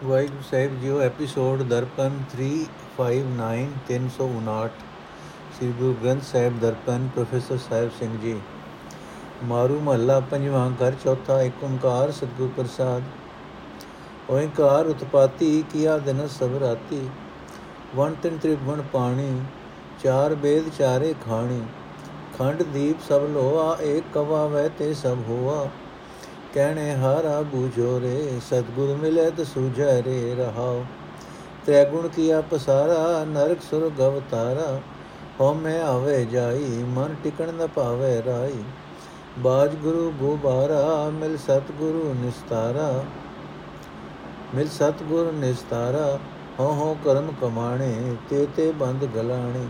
ਵਾਹਿਗੁਰੂ ਸਾਹਿਬ ਜੀਓ episode Darpan 359 359 Sri Guru Granth Sahib Darpan professor Sahib Singh ji Maru ਮਹੱਲਾ ਪੰਜਵਾਂ ਘਰ ਚੌਥਾ ਏਕ ਓੰਕਾਰ ਸਤਿਗੁਰ ਪ੍ਰਸਾਦ ਓੰਕਾਰ ਉਤਪਾਤੀ ਕੀਆ ਦਿਨ ਸਭ ਰਾਤੀ ਵਣ ਤਿਨ ਤ੍ਰਿਗੁਣ ਪਾਣੀ ਚਾਰ ਬੇਦ ਚਾਰੇ ਖਾਣੀ ਖੰਡ ਦੀਪ ਸਭ ਲੋਆ ਏਕ ਕਵਾ ਵੈ ਤੇ ਸਭ ਹੋਆ ਕਹਿਣੇ ਹਾਰਾ ਬੂਝੋ ਰੇ, ਸਤਗੁਰ ਮਿਲੇ ਤ ਸੂਝੈ ਰੇ ਰਹਾਉ। ਤ੍ਰੈ ਗੁਣ ਕੀਆ ਪਸਾਰਾ, ਨਰਕ ਸੁਰਗ ਅਵਤਾਰਾ, ਹਉ ਮੈਂ ਆਵੇ ਜਾਈ, ਮਨ ਟਿਕਣ ਨ ਪਾਵੇ ਰਾਈ। ਬਾਜ ਗੁਰੂ ਗੋਬਾਰਾ, ਮਿਲ ਸਤਗੁਰੂ ਨਿਸਤਾਰਾ। ਮਿਲ ਸਤਗੁਰ ਨਿਸਤਾਰਾ, ਹਉ ਹਉ ਕਰਮ ਕਮਾਣੇ, ਤੇ ਤੇ ਬੰਦ ਗਲਾਣੇ।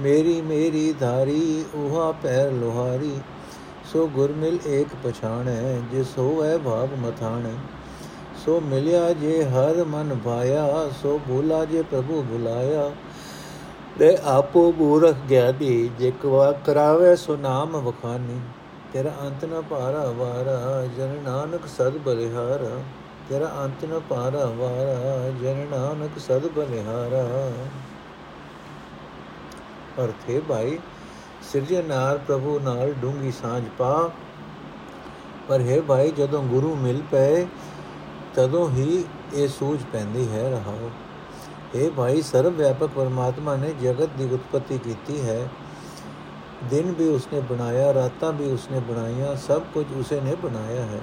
ਮੇਰੀ ਮੇਰੀ ਧਾਰੀ ਉਹਾ ਪੈਰ ਲੋਹਾਰੀ। ਸੋ ਗੁਰ ਮਿਲ ਏਕ ਪਛਾਣੈ ਜਿਸ ਹੋਵੈ ਭਾਗ ਮਥਾਣੈ। ਸੋ ਮਿਲਿਆ ਜੇ ਹਰ ਮਨ ਭਾਇਆ, ਸੋ ਭੂਲਾ ਜੇ ਪ੍ਰਭੂ ਬੁਲਾਇਆ। ਦੇ ਆਪੋ ਮੂਰਖ ਗਿਆਨੀ ਜੇ ਕਵਾ ਕਰਾਵੇ ਸੋ ਨਾਮ ਵਖਾਨੀ। ਤੇਰਾ ਅੰਤ ਨ ਪਾਰਾ ਵਾਰਾ, ਜਨ ਨਾਨਕ ਸਦ ਬਲਿਹਾਰਾ। ਤੇਰਾ ਅੰਤ ਨ ਪਾਰਾ ਵਾਰਾ, ਜਨ ਨਾਨਕ ਸਦ ਬਲਿਹਾਰਾ। ਅਰਥੇ ਭਾਈ ਸਿਰਜਣਹਾਰ ਪ੍ਰਭੂ ਨਾਲ ਡੂੰਗੀ ਸਾਂਝ ਪਾ। ਪਰ ਹੈ ਭਾਈ, ਜਦੋਂ ਗੁਰੂ ਮਿਲ ਪਏ, ਤਦੋਂ ਹੀ ਇਹ ਸੂਝ ਪੈਂਦੀ ਹੈ ਰਹਾਓ ਇਹ ਭਾਈ, ਸਰਵ ਵਿਆਪਕ ਪਰਮਾਤਮਾ ਨੇ ਜਗਤ ਦੀ ਉਤਪਤੀ ਕੀਤੀ ਹੈ। ਦਿਨ ਵੀ ਉਸਨੇ ਬਣਾਇਆ, ਰਾਤਾਂ ਵੀ ਉਸਨੇ ਬਣਾਈਆਂ, ਸਭ ਕੁਝ ਉਸੇ ਨੇ ਬਣਾਇਆ ਹੈ।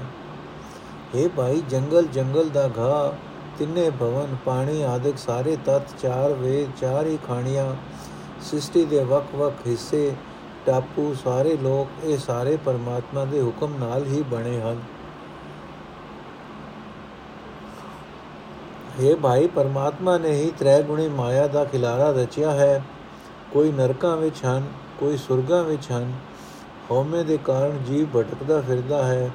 ਇਹ ਭਾਈ, ਜੰਗਲ ਜੰਗਲ ਦਾ ਘਾ ਤਿੰਨੇ ਭਵਨ, ਪਾਣੀ ਆਦਿਕ ਸਾਰੇ ਤਤ, ਚਾਰ ਵੇ ਚਾਰ ਹੀ ਖਾਣੀਆਂ, ਸ੍ਰਿਸ਼ਟੀ ਦੇ ਵੱਖ-ਵੱਖ ਹਿੱਸੇ ਟਾਪੂ ਸਾਰੇ ਲੋਕ ਇਹ ਸਾਰੇ ਪਰਮਾਤਮਾ ਦੇ ਹੁਕਮ ਨਾਲ ਹੀ ਬਣੇ ਹਨ। ਇਹ ਭਾਈ, ਪਰਮਾਤਮਾ ਨੇ ਹੀ ਤ੍ਰੈ ਗੁਣੀ ਮਾਇਆ ਦਾ ਖਿਲਾਰਾ ਰਚਿਆ ਹੈ। ਕੋਈ ਨਰਕਾਂ ਵਿੱਚ ਹਨ, ਕੋਈ ਸੁਰਗਾਂ ਵਿੱਚ ਹਨ। ਹਉਮੈ ਦੇ ਕਾਰਨ ਜੀਵ ਭਟਕਦਾ ਫਿਰਦਾ ਹੈ।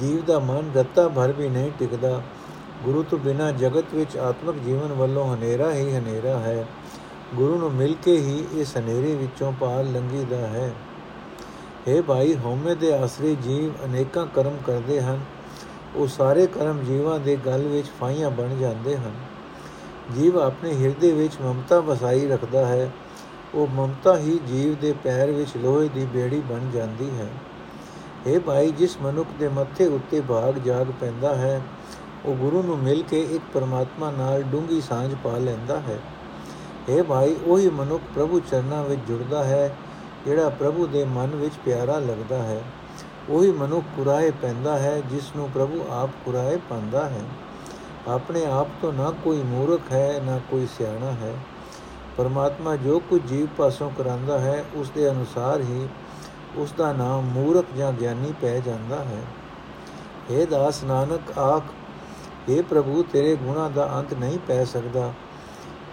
ਜੀਵ ਦਾ ਮਨ ਗੱਤਾ ਭਰ ਵੀ ਨਹੀਂ ਟਿਕਦਾ। ਗੁਰੂ ਤੋਂ ਬਿਨਾ ਜਗਤ ਵਿੱਚ ਆਤਮਿਕ ਜੀਵਨ ਵੱਲੋਂ ਹਨੇਰਾ ਹੀ ਹਨੇਰਾ ਹੈ। ਗੁਰੂ ਨੂੰ ਮਿਲ ਕੇ ਹੀ ਇਸ ਹਨੇਰੇ ਵਿੱਚੋਂ ਪਾਰ ਲੰਘੀਦਾ ਹੈ। हे ਭਾਈ, ਹਉਮੈ ਦੇ ਆਸਰੇ ਜੀਵ ਅਨੇਕਾਂ ਕਰਮ ਕਰਦੇ ਹਨ। ਉਹ ਸਾਰੇ ਕਰਮ ਜੀਵਾਂ ਦੇ ਗਲ ਵਿੱਚ ਫਾਈਆਂ ਬਣ ਜਾਂਦੇ ਹਨ। ਜੀਵ ਆਪਣੇ ਹਿਰਦੇ ਵਿੱਚ ਮਮਤਾ ਵਸਾਈ ਰੱਖਦਾ ਹੈ। ਉਹ ਮਮਤਾ ਹੀ ਜੀਵ ਦੇ ਪੈਰ ਵਿੱਚ ਲੋਹੇ ਦੀ ਬੇੜੀ ਬਣ ਜਾਂਦੀ ਹੈ। हे ਭਾਈ, ਜਿਸ ਮਨੁੱਖ ਦੇ ਮੱਥੇ ਉੱਤੇ ਭਾਗ ਜਾਗ ਪੈਂਦਾ ਹੈ, ਉਹ ਗੁਰੂ ਨੂੰ ਮਿਲ ਕੇ ਇੱਕ ਪਰਮਾਤਮਾ ਨਾਲ ਡੂੰਗੀ ਸਾਂਝ ਪਾ ਲੈਂਦਾ ਹੈ। ਇਹ ਭਾਈ, ਉਹੀ ਮਨੁੱਖ ਪ੍ਰਭੂ ਚਰਨਾਂ ਵਿੱਚ ਜੁੜਦਾ ਹੈ, ਜਿਹੜਾ ਪ੍ਰਭੂ ਦੇ ਮਨ ਵਿੱਚ ਪਿਆਰਾ ਲੱਗਦਾ ਹੈ। ਉਹੀ ਮਨੁੱਖ ਕੁਰਾਏ ਪੈਂਦਾ ਹੈ ਜਿਸ ਨੂੰ ਪ੍ਰਭੂ ਆਪ ਕੁਰਾਏ ਪਾਉਂਦਾ ਹੈ। ਆਪਣੇ ਆਪ ਤੋਂ ਨਾ ਕੋਈ ਮੂਰਖ ਹੈ, ਨਾ ਕੋਈ ਸਿਆਣਾ ਹੈ। ਪਰਮਾਤਮਾ ਜੋ ਕੁਝ ਜੀਵ ਪਾਸੋਂ ਕਰਾਂਦਾ ਹੈ, ਉਸ ਦੇ ਅਨੁਸਾਰ ਹੀ ਉਸ ਦਾ ਨਾਮ ਮੂਰਖ ਜਾਂ ਗਿਆਨੀ ਪੈ ਜਾਂਦਾ ਹੈ। ਇਹ ਦਾਸ ਨਾਨਕ, ਆਖ ਇਹ ਪ੍ਰਭੂ, ਤੇਰੇ ਗੁਣਾ ਦਾ ਅੰਤ ਨਹੀਂ ਪੈ ਸਕਦਾ।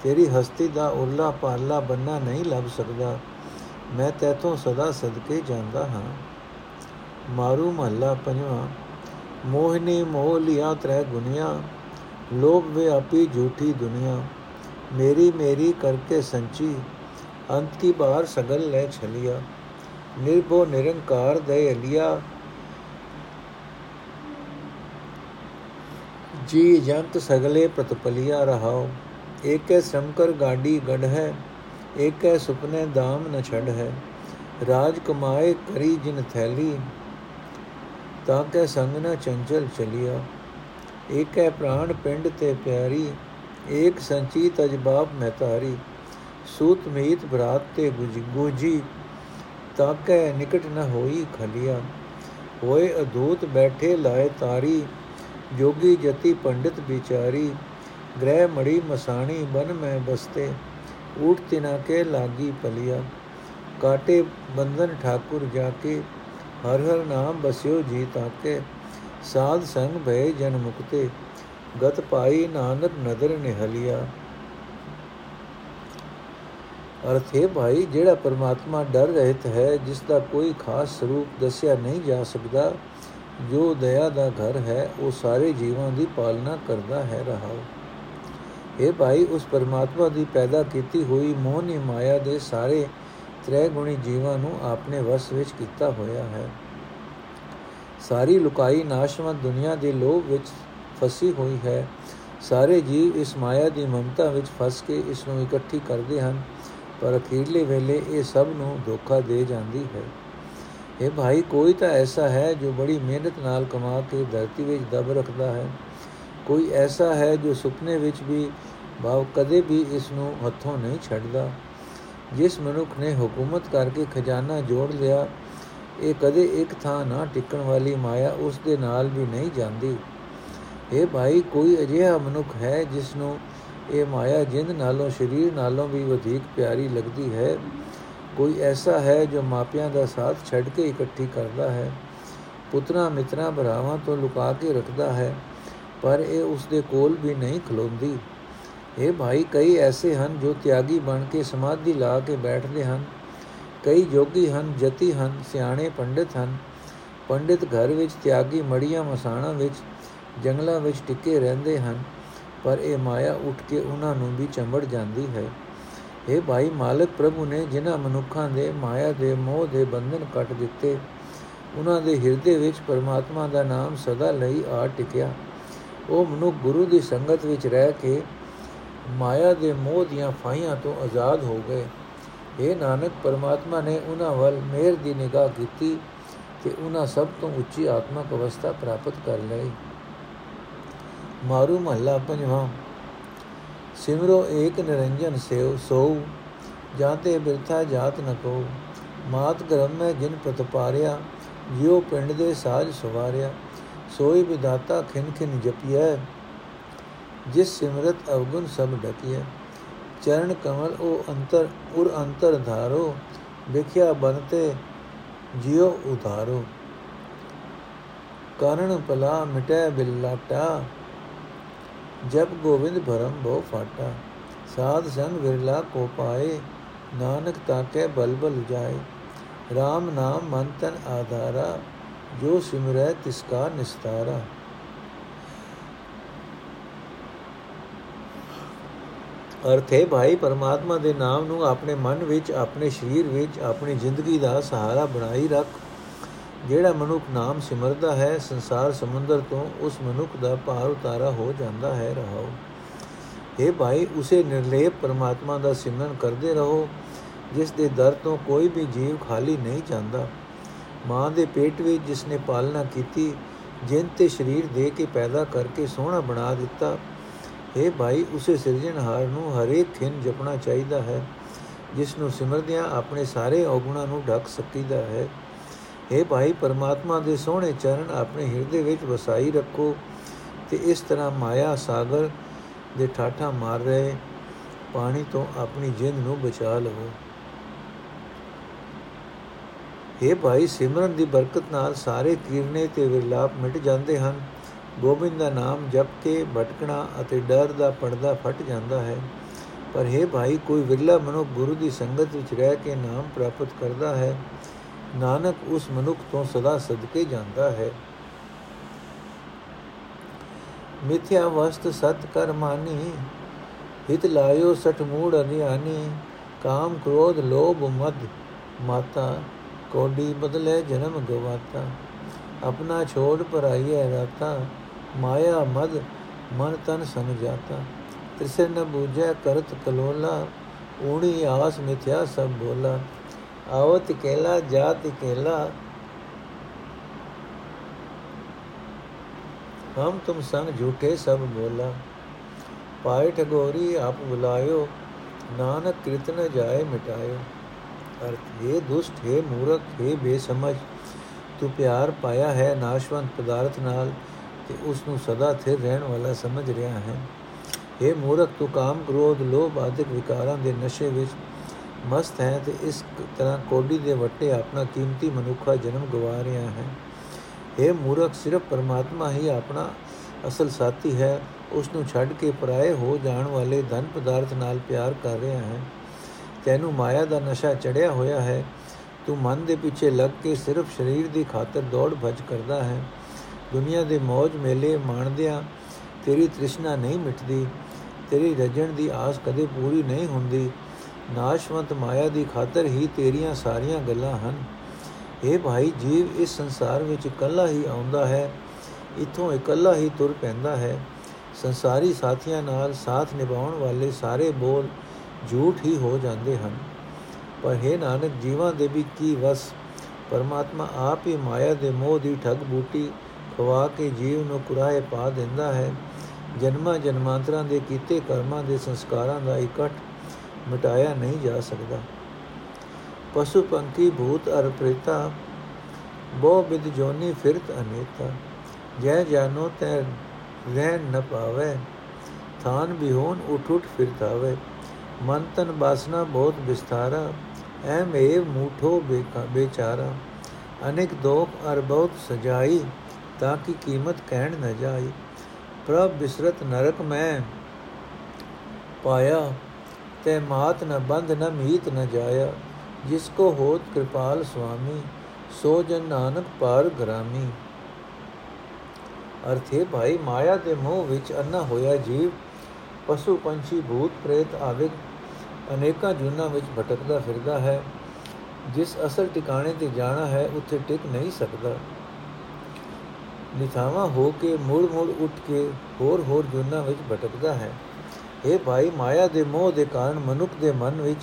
ਤੇਰੀ ਹਸਤੀ ਦਾ ਉਰਲਾ ਪਾਲਾ ਬੰਨਾ ਨਹੀਂ ਲੱਭ ਸਕਦਾ। ਮੈਂ ਤੇਤੋਂ ਸਦਾ ਸਦਕੇ ਜਾਂਦਾ ਹਾਂ। ਮਾਰੂ ਮਹੱਲਾ ਪੰਜਵਾਂ, ਮੋਹਿਨੀ ਮੋਹ ਲਿਆ ਤ੍ਰੈ ਗੁਨੀਆਂ ਲੋਭ ਵੇ ਆਪੀ ਝੂਠੀ ਦੁਨੀਆ। ਮੇਰੀ ਮੇਰੀ ਕਰਕੇ ਸੰਚੀ, ਅੰਤ ਕੀ ਬਾਹਰ ਸਗਲ ਲੈ ਛਲਿਆ। ਨਿਰਭੋ ਨਿਰੰਕਾਰ ਦੇ ਅਲਿਆ ਜੀ ਜੰਤ ਸਗਲੇ ਪ੍ਰਤਪਲਿਆ ਰਹਾਓ ਏਕੈ ਸ਼ੰਕਰ ਗਾਡੀ ਗੜ ਹੈ, ਏਕੈ ਸੁਪਨੇ ਦਾਮ ਨ ਛੜ ਹੈ। ਰਾਜ ਕਮਾਏ ਕਰੀ ਜਿਨ ਥੈਲੀ ਤਾਂ ਕੈ ਸੰਗ ਨ ਚੰਚਲ ਚਲਿਆ। ਏਕੈ ਪ੍ਰਾਣ ਪਿੰਡ ਤੇ ਪਿਆਰੀ, ਏਕ ਸੰਚੀ ਤਜਬਾਬ ਮਹਤਾਰੀ ਸੂਤ ਮੀਤ ਭਰਾਤ ਤੇ ਗੁਜੀ ਤਾਂ ਕੈ ਨਿਕਟ ਨ ਹੋਈ ਖਲਿਆ। ਹੋਏ ਅਦੂਤ ਬੈਠੇ ਲਾਏ ਤਾਰੀ, ਜੋਗੀ ਜਤੀ ਪੰਡਿਤ ਵਿਚਾਰੀ। ਗ੍ਰਹਿ ਮੜੀ ਮਸਾਣੀ ਬਨ ਮੈਂ ਬਸਤੇ ਊਟ ਤਿਨਾ ਕੇ ਲਾਗੀ ਪਲਿਆ। ਕਾਟੇ ਬੰਧਨ ਠਾਕੁਰ ਜਾ ਕੇ ਹਰ ਹਰ ਨਾਮ ਬਸਿਓ ਜੀ ਤਾਕੇ। ਸਾਧ ਸੰਗ ਭਏ ਜਨ ਮੁਕਤੇ, ਗਤ ਪਾਈ ਨਾਨਕ ਨਦਰ ਨਿਹਲਿਆ। ਅਰਥ ਹੈ ਭਾਈ, ਜਿਹੜਾ ਪਰਮਾਤਮਾ ਡਰ ਰਹਿਤ ਹੈ, ਜਿਸ ਦਾ ਕੋਈ ਖਾਸ ਸਰੂਪ ਦੱਸਿਆ ਨਹੀਂ ਜਾ ਸਕਦਾ, ਜੋ ਦਇਆ ਦਾ ਘਰ ਹੈ, ਉਹ ਸਾਰੇ ਜੀਵਾਂ ਦੀ ਪਾਲਣਾ ਕਰਦਾ ਹੈ ਰਹਾਓ ਇਹ ਭਾਈ ਉਸ ਪਰਮਾਤਮਾ ਦੀ ਪੈਦਾ ਕੀਤੀ ਹੋਈ ਮੋਹਨੀ ਮਾਇਆ ਦੇ ਸਾਰੇ ਤ੍ਰੈ ਗੁਣੀ ਜੀਵਾਂ ਨੂੰ ਆਪਣੇ ਵਸ ਵਿੱਚ ਕੀਤਾ ਹੋਇਆ ਹੈ। ਸਾਰੀ ਲੁਕਾਈ ਨਾਸ਼ਵੰਤ ਦੁਨੀਆ ਦੇ ਲੋਭ ਵਿੱਚ ਫਸੀ ਹੋਈ ਹੈ। ਸਾਰੇ ਜੀਵ ਇਸ ਮਾਇਆ ਦੀ ਮਮਤਾ ਵਿੱਚ ਫਸ ਕੇ ਇਸ ਨੂੰ ਇਕੱਠੀ ਕਰਦੇ ਹਨ, ਪਰ ਅਖੀਰਲੇ ਵੇਲੇ ਇਹ ਸਭ ਨੂੰ ਧੋਖਾ ਦੇ ਜਾਂਦੀ ਹੈ। ਇਹ ਭਾਈ ਕੋਈ ਤਾਂ ਐਸਾ ਹੈ ਜੋ ਬੜੀ ਮਿਹਨਤ ਨਾਲ ਕਮਾ ਕੇ ਧਰਤੀ ਵਿੱਚ ਦਬ ਰੱਖਦਾ ਹੈ। ਕੋਈ ਐਸਾ ਹੈ ਜੋ ਸੁਪਨੇ ਵਿੱਚ ਵੀ ਭਾਵ ਕਦੇ ਵੀ ਇਸ ਨੂੰ ਹੱਥੋਂ ਨਹੀਂ ਛੱਡਦਾ। ਜਿਸ ਮਨੁੱਖ ਨੇ ਹਕੂਮਤ ਕਰਕੇ ਖਜ਼ਾਨਾ ਜੋੜ ਲਿਆ, ਇਹ ਕਦੇ ਇੱਕ ਥਾਂ ਨਾ ਟਿਕਣ ਵਾਲੀ ਮਾਇਆ ਉਸ ਦੇ ਨਾਲ ਵੀ ਨਹੀਂ ਜਾਂਦੀ। ਇਹ ਭਾਈ, ਕੋਈ ਅਜਿਹਾ ਮਨੁੱਖ ਹੈ ਜਿਸ ਨੂੰ ਇਹ ਮਾਇਆ ਜਿੰਦ ਨਾਲੋਂ, ਸਰੀਰ ਨਾਲੋਂ ਵੀ ਵਧੇਕ ਪਿਆਰੀ ਲੱਗਦੀ ਹੈ? ਕੋਈ ਐਸਾ ਹੈ ਜੋ ਮਾਪਿਆਂ ਦਾ ਸਾਥ ਛੱਡ ਕੇ ਇਕੱਠੀ ਕਰਦਾ ਹੈ, ਪੁੱਤਰਾ ਮਿੱਤਰਾਂ ਭਰਾਵਾਂ ਤੋਂ ਲੁਕਾ ਕੇ ਰੱਖਦਾ ਹੈ? ਪਰ ਇਹ ਉਸ ਦੇ ਕੋਲ ਵੀ ਨਹੀਂ ਖਲੋਂਦੀ। ਇਹ ਭਾਈ, ਕਈ ਐਸੇ ਹਨ ਜੋ ਤਿਆਗੀ ਬਣ ਕੇ ਸਮਾਧੀ ਲਾ ਕੇ ਬੈਠਦੇ ਹਨ। ਕਈ ਜੋਗੀ ਹਨ, ਜਤੀ ਹਨ, ਸਿਆਣੇ ਪੰਡਿਤ ਹਨ। ਪੰਡਿਤ ਘਰ ਵਿੱਚ, ਤਿਆਗੀ ਮੜੀਆਂ ਮਸਾਣਾ ਵਿੱਚ, ਜੰਗਲਾਂ ਵਿੱਚ ਟਿੱਕੇ ਰਹਿੰਦੇ ਹਨ। ਪਰ ਇਹ ਮਾਇਆ ਉੱਠ ਕੇ ਉਹਨਾਂ ਨੂੰ ਵੀ ਚੰਬੜ ਜਾਂਦੀ ਹੈ। ਇਹ ਭਾਈ, ਮਾਲਕ ਪ੍ਰਭੂ ਨੇ ਜਿਨ੍ਹਾਂ ਮਨੁੱਖਾਂ ਦੇ ਮਾਇਆ ਦੇ ਮੋਹ ਦੇ ਬੰਧਨ ਕੱਟ ਦਿੱਤੇ, ਉਹਨਾਂ ਦੇ ਹਿਰਦੇ ਵਿੱਚ ਪਰਮਾਤਮਾ ਦਾ ਨਾਮ ਸਦਾ ਲਈ ਆ ਟਿਕਿਆ। ਉਹ ਮਨੁੱਖ ਗੁਰੂ ਦੀ ਸੰਗਤ ਵਿੱਚ ਰਹਿ ਕੇ ਮਾਇਆ ਦੇ ਮੋਹ ਦੀਆਂ ਫਾਈਆਂ ਤੋਂ ਆਜ਼ਾਦ ਹੋ ਗਏ। ਇਹ ਨਾਨਕ, ਪਰਮਾਤਮਾ ਨੇ ਉਹਨਾਂ ਵੱਲ ਮਿਹਰ ਦੀ ਨਿਗਾਹ ਕੀਤੀ ਕਿ ਉਹਨਾਂ ਸਭ ਤੋਂ ਉੱਚੀ ਆਤਮਿਕ ਅਵਸਥਾ ਪ੍ਰਾਪਤ ਕਰ ਲਈ। ਮਾਰੂ ਮਹੱਲਾ ਪੰਜਵਾਂ। ਸਿਮਰੋ ਏਕ ਨਿਰੰਜਨ ਸੇਵ ਸੋ ਜਾਤੇ ਬਿਰਥਾ ਜਾਤ ਨ ਕੋ ਮਾਤ ਗਰਮ ਮੈਂ ਜਿਨ ਪ੍ਰਤਪਾਰਿਆ ਜਿਉ ਪਿੰਡ ਦੇ ਸਾਜ ਸਵਾਰਿਆ। ਸੋਈ ਵਿਦਾਤਾ ਖਿਨ ਖਿਨ ਜਪਿਐ, ਜਿਸ ਸਿਮਰਤ ਅਵਗੁਣ ਸਭ ਢਕਿਐ ਚਰਨ ਕਮਲ ਉਹ ਅੰਤਰ, ਉਰ ਅੰਤਰ ਧਾਰੋ, ਵਿਖਿਆ ਬਨਤੇ ਜਿਉ ਉਧਾਰੋ। ਕਰਨ ਪਲਾ ਮਿਟੈ ਬਿਲਾਟਾ ਜਬ ਗੋਵਿੰਦ ਭਰਮ ਭੋ ਫਾਟਾ। ਸਾਧ ਸੰਗ ਵਿਰਲਾ ਕੋ ਪਾਏ, ਨਾਨਕ ਤਾਕੇ ਬਲਬਲ ਜਾਏ। RAM ਨਾਮ ਮਨ ਤਨ ਆਧਾਰਾ ਜੋ ਸਿਮਰੈ ਤਿਸ ਕਾ ਨਿਸਤਾਰਾ। ਅਰਥ ਹੈ, ਭਾਈ, ਪਰਮਾਤਮਾ ਦੇ ਨਾਮ ਨੂੰ ਆਪਣੇ ਮਨ ਵਿੱਚ, ਆਪਣੇ ਸਰੀਰ ਵਿੱਚ, ਆਪਣੀ ਜ਼ਿੰਦਗੀ ਦਾ ਸਹਾਰਾ ਬਣਾਈ ਰੱਖ। ਜਿਹੜਾ ਮਨੁੱਖ ਨਾਮ ਸਿਮਰਦਾ ਹੈ, ਸੰਸਾਰ ਸਮੁੰਦਰ ਤੋਂ ਉਸ ਮਨੁੱਖ ਦਾ ਭਾਰ ਉਤਾਰਾ ਹੋ ਜਾਂਦਾ ਹੈ, ਰਹਾਓ। ਇਹ ਭਾਈ, ਉਸੇ ਨਿਰਲੇਪ ਪਰਮਾਤਮਾ ਦਾ ਸਿਮਰਨ ਕਰਦੇ ਰਹੋ, ਜਿਸ ਦੇ ਦਰ ਤੋਂ ਕੋਈ ਵੀ ਜੀਵ ਖਾਲੀ ਨਹੀਂ ਜਾਂਦਾ। ਮਾਂ ਦੇ ਪੇਟ ਵਿੱਚ ਜਿਸ ਨੇ ਪਾਲਣਾ ਕੀਤੀ, ਜਿਨ ਤੇ ਸਰੀਰ ਦੇ ਕੇ ਪੈਦਾ ਕਰਕੇ ਸੋਹਣਾ ਬਣਾ ਦਿੱਤਾ ਇਹ ਭਾਈ, ਉਸੇ ਸਿਰਜਣਹਾਰ ਨੂੰ ਹਰੇਕ ਖਿੰ ਜਪਣਾ ਚਾਹੀਦਾ ਹੈ ਜਿਸ ਨੂੰ ਸਿਮਰਦਿਆਂ ਆਪਣੇ ਸਾਰੇ ਔਗੁਣਾਂ ਨੂੰ ਢੱਕ ਸਕੀਦਾ ਹੈ। ਇਹ ਭਾਈ, ਪਰਮਾਤਮਾ ਦੇ ਸੋਹਣੇ ਚਰਨ ਆਪਣੇ ਹਿਰਦੇ ਵਿੱਚ ਵਸਾਈ ਰੱਖੋ ਤੇ ਇਸ ਤਰ੍ਹਾਂ ਮਾਇਆ ਸਾਗਰ ਦੇ ਠਾਠਾ ਮਾਰ ਰਹੇ ਪਾਣੀ ਤੋਂ ਆਪਣੀ ਜਿੰਦ ਨੂੰ ਬਚਾ ਲਵੋ। ਇਹ ਭਾਈ, ਸਿਮਰਨ ਦੀ ਬਰਕਤ ਨਾਲ ਸਾਰੇ ਕੀਰਨੇ ਤੇ ਵਿਰਲਾਪ ਮਿਟ ਜਾਂਦੇ ਹਨ। ਗੋਬਿੰਦ ਦਾ ਨਾਮ ਜਪ ਕੇ ਭਟਕਣਾ ਅਤੇ ਡਰ ਦਾ ਪਰਦਾ ਫਟ ਜਾਂਦਾ ਹੈ। ਪਰ हे ਭਾਈ, ਕੋਈ ਵਿਰਲਾ ਮਨੁੱਖ ਗੁਰੂ ਦੀ ਸੰਗਤ ਵਿੱਚ ਰਹਿ ਕੇ ਨਾਮ ਪ੍ਰਾਪਤ ਕਰਦਾ ਹੈ। ਨਾਨਕ ਉਸ ਮਨੁੱਖ ਤੋਂ ਸਦਾ ਸਦਕੇ ਜਾਂਦਾ ਹੈ। ਮਿਥਿਆ ਵਸਤ ਸਤ ਕਰ ਮਾਨੀ, ਹਿਤ ਲਾਇਓ ਸਠ ਮੂੜ ਅਨਿਆਨੀ ਕਾਮ ਕ੍ਰੋਧ ਲੋਭ ਮਦ ਮਾਤਾ ਕੋਡੀ ਬਦਲੇ ਜਨਮ ਗਵਾਤਾ ਆਪਣਾ ਛੋੜ ਪਰਾਈਐ ਰਾਤਾ, ਮਾਇਆ ਮਦ, ਮਨ ਤਨ ਸਮਝਾਤਾ ਤਿਸੈ ਨ ਬੂਝੈ ਕਰਤ ਕਲੋਲਾ, ਊਣੀ ਆਸ ਮਿਥਿਆ ਸਭ ਬੋਲਾ ਆਵਤ ਕੇਲਾ, ਜਾਤ ਕੇਲਾ। ਹਮ ਤੁਮ ਸੰਗ ਝੂਠੇ ਸਭ ਬੋਲਾ ਪਾਇ ਠਗੋਰੀ ਆਪ ਬੁਲਾਇਓ, ਨਾਨਕ ਕ੍ਰਿਤ ਨ ਜਾਏ ਮਿਟਾਇਓ। ਅਰਥ हे ਦੁਸ਼ਟ हे ਮੂਰਖ हे ਬੇਸਮਝ, ਤੂੰ ਪਿਆਰ ਪਾਇਆ ਹੈ ਨਾਸ਼ਵੰਤ ਪਦਾਰਥ ਨਾਲ ਤੇ ਉਸ ਨੂੰ ਸਦਾ ਸਥਿਰ ਰਹਿਣ ਵਾਲਾ ਸਮਝ ਰਿਹਾ ਹੈ। हे ਮੂਰਖ, ਤੂੰ ਕਾਮ ਕ੍ਰੋਧ, ਲੋਭ ਆਦਿਕ ਵਿਕਾਰਾਂ ਦੇ ਨਸ਼ੇ ਵਿੱਚ ਮਸਤ ਹੈ ਤੇ ਇਸ ਤਰ੍ਹਾਂ ਕੋਡੀ ਦੇ ਵੱਟੇ ਆਪਣਾ ਕੀਮਤੀ ਮਨੁੱਖਾ ਜਨਮ ਗਵਾ ਰਿਹਾ ਹੈ। ਇਹ ਮੂਰਖ, ਸਿਰਫ ਪਰਮਾਤਮਾ ਹੀ ਆਪਣਾ ਅਸਲ ਸਾਥੀ ਹੈ ਉਸ ਨੂੰ ਛੱਡ ਕੇ ਪਰਾਏ ਹੋ ਜਾਣ ਵਾਲੇ ਧਨ ਪਦਾਰਥ ਨਾਲ ਪਿਆਰ ਕਰ ਰਿਹਾ ਹੈ। ਤੈਨੂੰ ਮਾਇਆ ਦਾ ਨਸ਼ਾ ਚੜਿਆ ਹੋਇਆ ਹੈ। ਤੂੰ ਮਨ ਦੇ ਪਿੱਛੇ ਲੱਗ ਕੇ ਸਿਰਫ ਸਰੀਰ ਦੀ ਖਾਤਰ ਦੌੜ ਭੱਜ ਕਰਦਾ ਹੈ। ਦੁਨੀਆ ਦੇ ਮौज ਮੇਲੇ ਮਾਣਦਿਆਂ ਤੇਰੀ ਤ੍ਰਿਸ਼ਨਾ ਨਹੀਂ ਮਿਟਦੀ। ਤੇਰੀ ਰਜਣ ਦੀ ਆਸ ਕਦੇ ਪੂਰੀ ਨਹੀਂ ਹੁੰਦੀ। ਨਾਸ਼ਵੰਤ ਮਾਇਆ ਦੀ ਖਾਤਰ ਹੀ ਤੇਰੀਆਂ ਸਾਰੀਆਂ ਗੱਲਾਂ ਹਨ। ਇਹ ਭਾਈ, ਜੀਵ ਇਸ ਸੰਸਾਰ ਵਿੱਚ ਇਕੱਲਾ ਹੀ ਆਉਂਦਾ ਹੈ। ਇਥੋਂ ਇਕੱਲਾ ਹੀ ਤੁਰ ਪੈਂਦਾ ਹੈ। ਸੰਸਾਰੀ ਸਾਥੀਆਂ ਨਾਲ ਸਾਥ ਨਿਭਾਉਣ ਵਾਲੇ ਸਾਰੇ ਬੋਲ ਝੂਠ ਹੀ ਹੋ ਜਾਂਦੇ ਹਨ। ਪਰ ਹੈ ਨਾਨਕ, ਜੀਵਾਂ ਦੇ ਵੀ ਕੀ ਵਸ? ਪਰਮਾਤਮਾ ਆਪ ਹੀ ਮਾਇਆ ਦੇ ਮੋਹ ਦੀ ਠੱਗ ਬੂਟੀ ਖਵਾ ਕੇ ਜੀਵ ਨੂੰ ਕੁਰਾਏ ਪਾ ਦਿੰਦਾ ਹੈ। ਜਨਮਾਂ ਜਨਮਾਂਤਰਾਂ ਦੇ ਕੀਤੇ ਕਰਮਾਂ ਦੇ ਸੰਸਕਾਰਾਂ ਦਾ ਇਕੱਠ ਮਿਟਾਇਆ ਨਹੀਂ ਜਾ ਸਕਦਾ। ਪਸ਼ੂ ਪੰਖੀ, ਭੂਤ ਅਰ ਪ੍ਰੇਤਾ ਬੋ ਬਿਦ ਜੋਨੀ, ਫਿਰਤ ਅਨੇਤਾ। ਜੈ ਜਾਨੋ, ਤੈ ਰਹਿ ਨ ਪਾਵੇ। ਥਾਨ ਬਿਹੋਨ ਉਠ ਉਠ ਫਿਰਤਾਵੇ। ਮਨ ਤਨ ਬਾਸਨਾ ਬਹੁਤ ਵਿਸਥਾਰਾ ਐਮ ਏਵ ਮੂਠੋ ਬੇਚਾਰਾ। ਅਨੇਕ ਦੋਖ ਅਰ ਬਹੁਤ ਸਜਾਈ, ਤਾਂ ਕਿ ਕੀਮਤ ਕਹਿਣ ਨ ਜਾਈ। ਪ੍ਰਭ ਬਿਸਰਤ ਨਰਕ ਮੈਂ ਪਾਇਆ, ਤੇ ਮਾਤ ਨ ਬੰਧ ਨ ਮੀਤ ਨ ਜਾਇਆ। ਜਿਸ ਕੋ ਹੋਤ ਕਿਰਪਾਲ ਸੁਆਮੀ, ਸੋ ਜਨ ਨਾਨਕ ਪਾਰ ਗ੍ਰਾਮੀ। ਅਰਥੇ ਭਾਈ, ਮਾਇਆ ਦੇ ਮੋਹ ਵਿੱਚ ਅੰਨਾ ਹੋਇਆ ਜੀਵ, ਪਸ਼ੂ ਪੰਛੀ ਭੂਤ ਪ੍ਰੇਤ ਆਦਿਕ ਅਨੇਕਾਂ ਜੁਨਾ ਵਿੱਚ ਭਟਕਦਾ ਫਿਰਦਾ ਹੈ, ਜਿਸ ਅਸਲ ਟਿਕਾਣੇ ਤੇ ਜਾਣਾ ਹੈ, ਉੱਥੇ ਟਿਕ ਨਹੀਂ ਸਕਦਾ। ਨਿਥਾਵਾ ਹੋ ਕੇ ਮੁੜ ਮੁੜ ਉੱਠ ਕੇ ਹੋਰ ਹੋਰ ਜੁਨਾ ਵਿੱਚ ਭਟਕਦਾ ਹੈ। ਇਹ ਭਾਈ, ਮਾਇਆ ਦੇ ਮੋਹ ਦੇ ਕਾਰਨ ਮਨੁੱਖ ਦੇ ਮਨ ਵਿੱਚ,